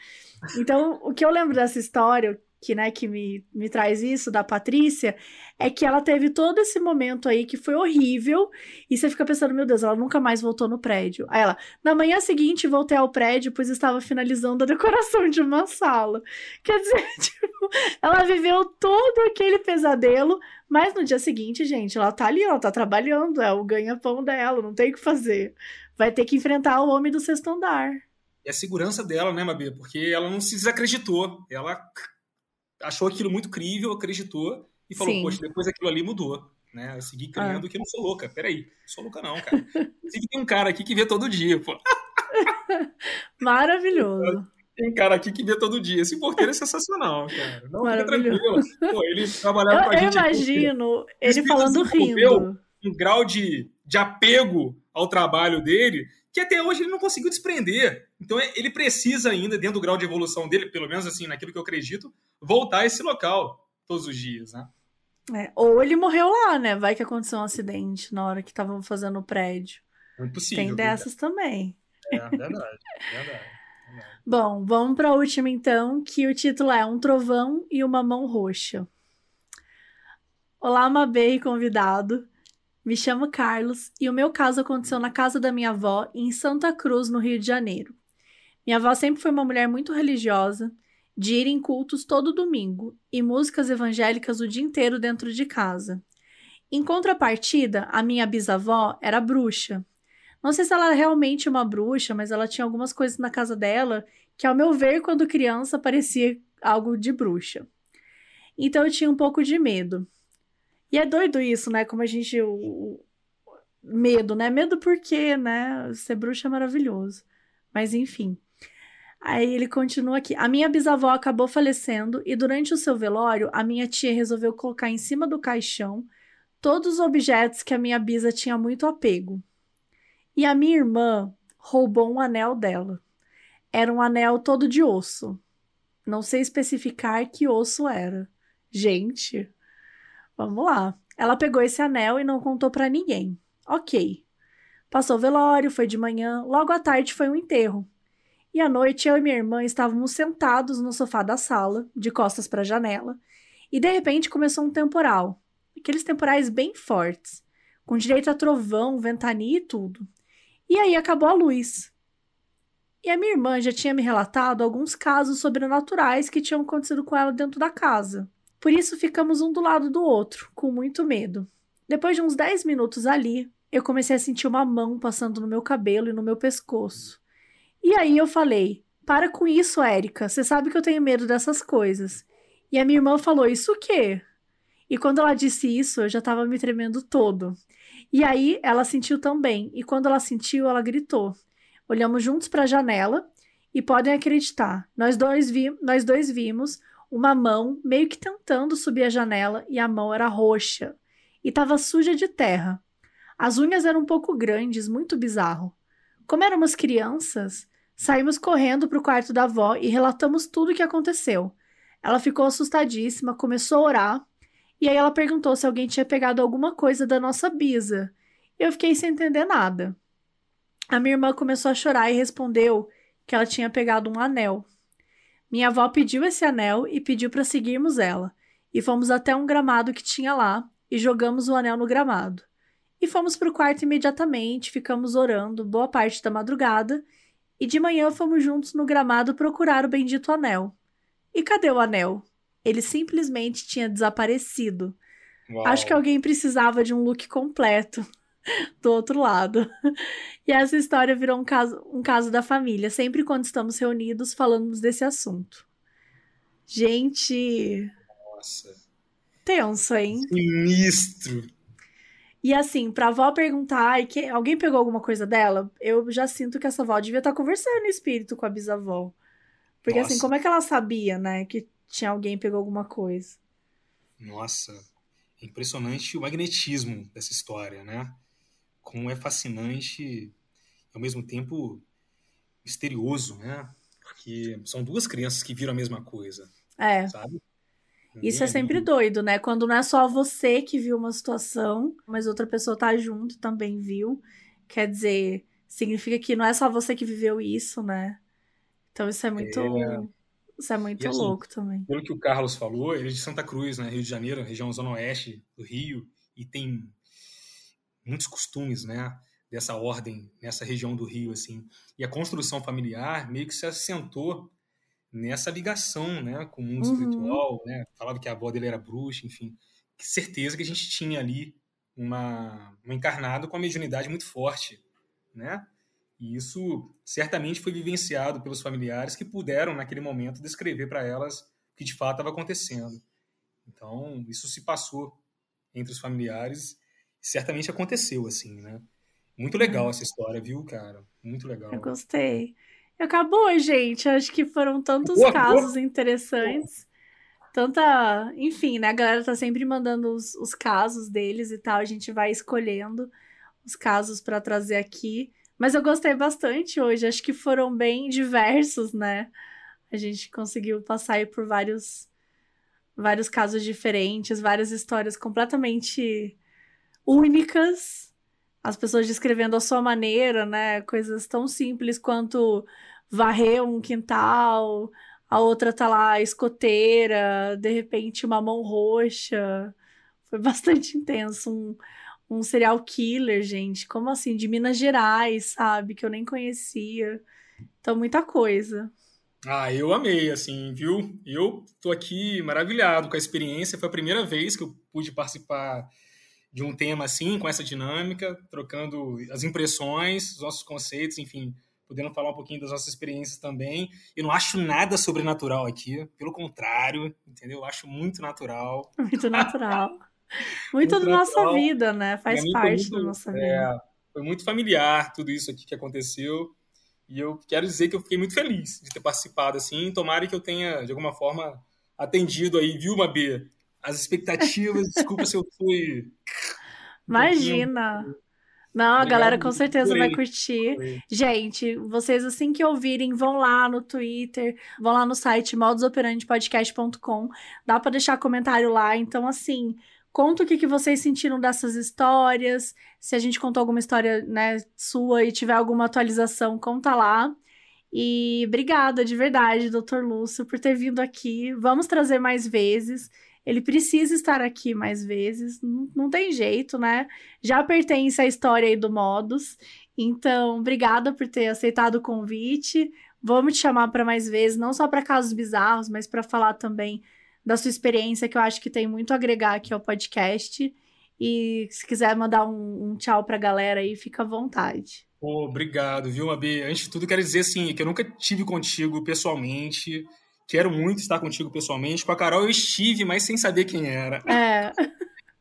Então, o que eu lembro dessa história, que, né, que me, me traz isso, da Patrícia, é que ela teve todo esse momento aí que foi horrível, e você fica pensando, meu Deus, ela nunca mais voltou no prédio. Aí ela, na manhã seguinte, voltei ao prédio, pois estava finalizando a decoração de uma sala. Quer dizer, *laughs* tipo, ela viveu todo aquele pesadelo, mas no dia seguinte, gente, ela tá ali, ela tá trabalhando, é o ganha-pão dela, não tem o que fazer. Vai ter que enfrentar o homem do sexto andar. É a segurança dela, né, Mabê? Porque ela não se desacreditou. Ela achou aquilo muito crível, acreditou e falou, Sim. poxa, depois aquilo ali mudou. Né? Eu segui crendo ah. que eu não sou louca. Peraí, não sou louca não, cara. Inclusive tem um cara aqui que vê todo dia, pô. *laughs* Maravilhoso. Tem cara aqui que vê todo dia. Esse porteiro é sensacional, cara. Não, fica tranquilo. Pô, ele trabalhava eu, com a gente. Eu imagino aqui. ele falando rindo. Um grau de, de apego ao trabalho dele que até hoje ele não conseguiu desprender. Então é, ele precisa ainda, dentro do grau de evolução dele, pelo menos assim, naquilo que eu acredito, voltar a esse local todos os dias, né? É, ou ele morreu lá, né? Vai que aconteceu um acidente na hora que estavam fazendo o prédio. É impossível. Tem dessas também. É, verdade, verdade. *laughs* Bom, vamos para a última então, que o título é Um Trovão e uma Mão Roxa. Olá, Mabê e convidado. Me chamo Carlos e o meu caso aconteceu na casa da minha avó, em Santa Cruz, no Rio de Janeiro. Minha avó sempre foi uma mulher muito religiosa, de ir em cultos todo domingo e músicas evangélicas o dia inteiro dentro de casa. Em contrapartida, a minha bisavó era bruxa. Não sei se ela é realmente uma bruxa, mas ela tinha algumas coisas na casa dela que, ao meu ver, quando criança, parecia algo de bruxa. Então eu tinha um pouco de medo. E é doido isso, né? Como a gente. O, medo, né? Medo porque, né? Ser bruxa é maravilhoso. Mas enfim. Aí ele continua aqui. A minha bisavó acabou falecendo e durante o seu velório, a minha tia resolveu colocar em cima do caixão todos os objetos que a minha bisa tinha muito apego. E a minha irmã roubou um anel dela. Era um anel todo de osso. Não sei especificar que osso era. Gente, Vamos lá. Ela pegou esse anel e não contou para ninguém. Ok. Passou o velório, foi de manhã, logo à tarde foi um enterro. E à noite eu e minha irmã estávamos sentados no sofá da sala, de costas para a janela, e de repente começou um temporal. Aqueles temporais bem fortes, com direito a trovão, ventania e tudo. E aí acabou a luz. E a minha irmã já tinha me relatado alguns casos sobrenaturais que tinham acontecido com ela dentro da casa. Por isso ficamos um do lado do outro, com muito medo. Depois de uns 10 minutos ali, eu comecei a sentir uma mão passando no meu cabelo e no meu pescoço. E aí eu falei: Para com isso, Érica, você sabe que eu tenho medo dessas coisas. E a minha irmã falou: Isso o quê? E quando ela disse isso, eu já estava me tremendo todo. E aí ela sentiu também, e quando ela sentiu, ela gritou. Olhamos juntos para a janela e podem acreditar, nós dois, vi nós dois vimos uma mão meio que tentando subir a janela e a mão era roxa e estava suja de terra. As unhas eram um pouco grandes, muito bizarro. Como éramos crianças, saímos correndo para o quarto da avó e relatamos tudo o que aconteceu. Ela ficou assustadíssima, começou a orar e aí ela perguntou se alguém tinha pegado alguma coisa da nossa bisa. Eu fiquei sem entender nada. A minha irmã começou a chorar e respondeu que ela tinha pegado um anel. Minha avó pediu esse anel e pediu para seguirmos ela. E fomos até um gramado que tinha lá e jogamos o anel no gramado. E fomos para o quarto imediatamente, ficamos orando boa parte da madrugada e de manhã fomos juntos no gramado procurar o bendito anel. E cadê o anel? Ele simplesmente tinha desaparecido. Uau. Acho que alguém precisava de um look completo *laughs* do outro lado. *laughs* E essa história virou um caso, um caso da família. Sempre quando estamos reunidos, falamos desse assunto. Gente. Nossa. Tenso, hein? Sinistro. E assim, pra avó perguntar, que alguém pegou alguma coisa dela, eu já sinto que essa avó devia estar tá conversando em espírito com a bisavó. Porque assim, Nossa. assim, como é que ela sabia, né, que tinha alguém pegou alguma coisa? Nossa, é impressionante o magnetismo dessa história, né? Como é fascinante e ao mesmo tempo misterioso, né? Porque são duas crianças que viram a mesma coisa. É. Sabe? Isso é sempre doido, né? Quando não é só você que viu uma situação, mas outra pessoa tá junto também viu. Quer dizer, significa que não é só você que viveu isso, né? Então isso é muito. É... Isso é muito assim, louco também. Pelo que o Carlos falou, ele é de Santa Cruz, né? Rio de Janeiro, região zona oeste do Rio, e tem muitos costumes, né? Dessa ordem nessa região do Rio, assim. E a construção familiar meio que se assentou nessa ligação né, com o mundo uhum. espiritual, né? Falava que a avó dele era bruxa, enfim. Que certeza que a gente tinha ali uma, um encarnado com uma mediunidade muito forte, né? E isso certamente foi vivenciado pelos familiares que puderam, naquele momento, descrever para elas o que de fato estava acontecendo. Então, isso se passou entre os familiares e certamente aconteceu, assim, né? Muito legal uhum. essa história, viu, cara? Muito legal. Eu gostei. Acabou, gente. Acho que foram tantos boa, casos boa. interessantes. Tanta. Enfim, né? A galera tá sempre mandando os, os casos deles e tal. A gente vai escolhendo os casos para trazer aqui. Mas eu gostei bastante hoje. Acho que foram bem diversos, né? A gente conseguiu passar aí por vários, vários casos diferentes, várias histórias completamente únicas. As pessoas descrevendo a sua maneira, né? Coisas tão simples quanto varrer um quintal, a outra tá lá escoteira, de repente uma mão roxa. Foi *laughs* bastante intenso. Um, um serial killer, gente. Como assim? De Minas Gerais, sabe? Que eu nem conhecia. Então, muita coisa. Ah, eu amei, assim, viu? Eu tô aqui maravilhado com a experiência. Foi a primeira vez que eu pude participar de um tema assim, com essa dinâmica, trocando as impressões, os nossos conceitos, enfim podendo falar um pouquinho das nossas experiências também. Eu não acho nada sobrenatural aqui, pelo contrário, entendeu? Eu acho muito natural. *laughs* Muito natural. *laughs* muito, muito da nossa vida, né? Faz parte muito, da nossa vida. É, foi muito familiar tudo isso aqui que aconteceu. E eu quero dizer que eu fiquei muito feliz de ter participado assim. Tomara que eu tenha, de alguma forma, atendido aí, viu, Mabê? As expectativas. Desculpa se eu fui. *laughs* Imagina! Um não, a galera com certeza vai curtir. Gente, vocês assim que ouvirem, vão lá no Twitter, vão lá no site modusoperandepodcast.com. Dá para deixar comentário lá. Então, assim, conta o que, que vocês sentiram dessas histórias. Se a gente contou alguma história, né, sua e tiver alguma atualização, conta lá. E obrigada de verdade, doutor Lúcio, por ter vindo aqui. Vamos trazer mais vezes. Ele precisa estar aqui mais vezes, não, tem jeito, né? Já pertence à história aí do Modus. Então, obrigada por ter aceitado o convite. Vamos te chamar para mais vezes, não só para casos bizarros, mas para falar também da sua experiência, que eu acho que tem muito a agregar aqui ao podcast. E se quiser mandar um, um tchau para a galera aí, fica à vontade. Obrigado, viu, Abi? Antes de tudo, quero dizer assim, que eu nunca tive contigo pessoalmente. Quero muito estar contigo pessoalmente. Com a Carol eu estive, mas sem saber quem era. É.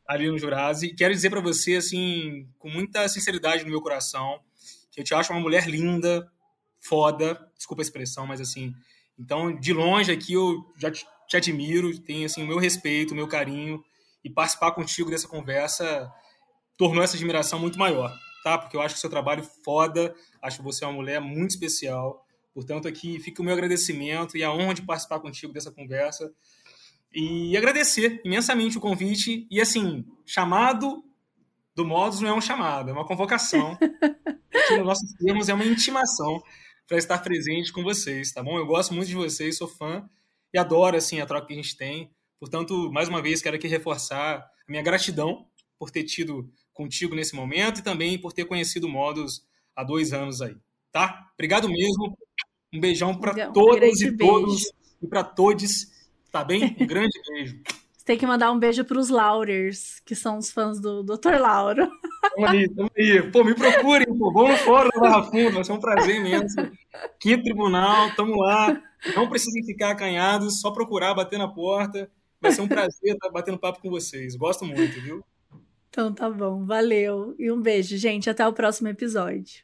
Ali no Jurazi. Quero dizer para você, assim, com muita sinceridade no meu coração, que eu te acho uma mulher linda, foda. Desculpa a expressão, mas assim. Então, de longe aqui, eu já te, te admiro, tenho assim, o meu respeito, o meu carinho, e participar contigo dessa conversa tornou essa admiração muito maior, tá? Porque eu acho que o seu trabalho foda, acho que você é uma mulher muito especial. Portanto, aqui fica o meu agradecimento e a honra de participar contigo dessa conversa. E agradecer imensamente o convite. E assim, chamado do Modus não é um chamado, é uma convocação. *laughs* que nos nossos termos é uma intimação para estar presente com vocês, tá bom? Eu gosto muito de vocês, sou fã e adoro assim a troca que a gente tem. Portanto, mais uma vez quero aqui reforçar a minha gratidão por ter tido contigo nesse momento e também por ter conhecido o Modus há dois anos aí, tá? Obrigado mesmo. Um beijão para todas e todos e para todos, tá bem? Um grande *laughs* beijo. Você tem que mandar um beijo para os Laurers, que são os fãs do Dr. Lauro. Tamo aí, tamo aí. Pô, me procurem, pô. Vamos fora da Barra Funda, vai ser um prazer imenso. Quinto Tribunal, tamo lá. Não precisem ficar acanhados, só procurar, bater na porta. Vai ser um prazer estar batendo papo com vocês. Gosto muito, viu? Então tá bom, valeu. E um beijo, gente. Até o próximo episódio.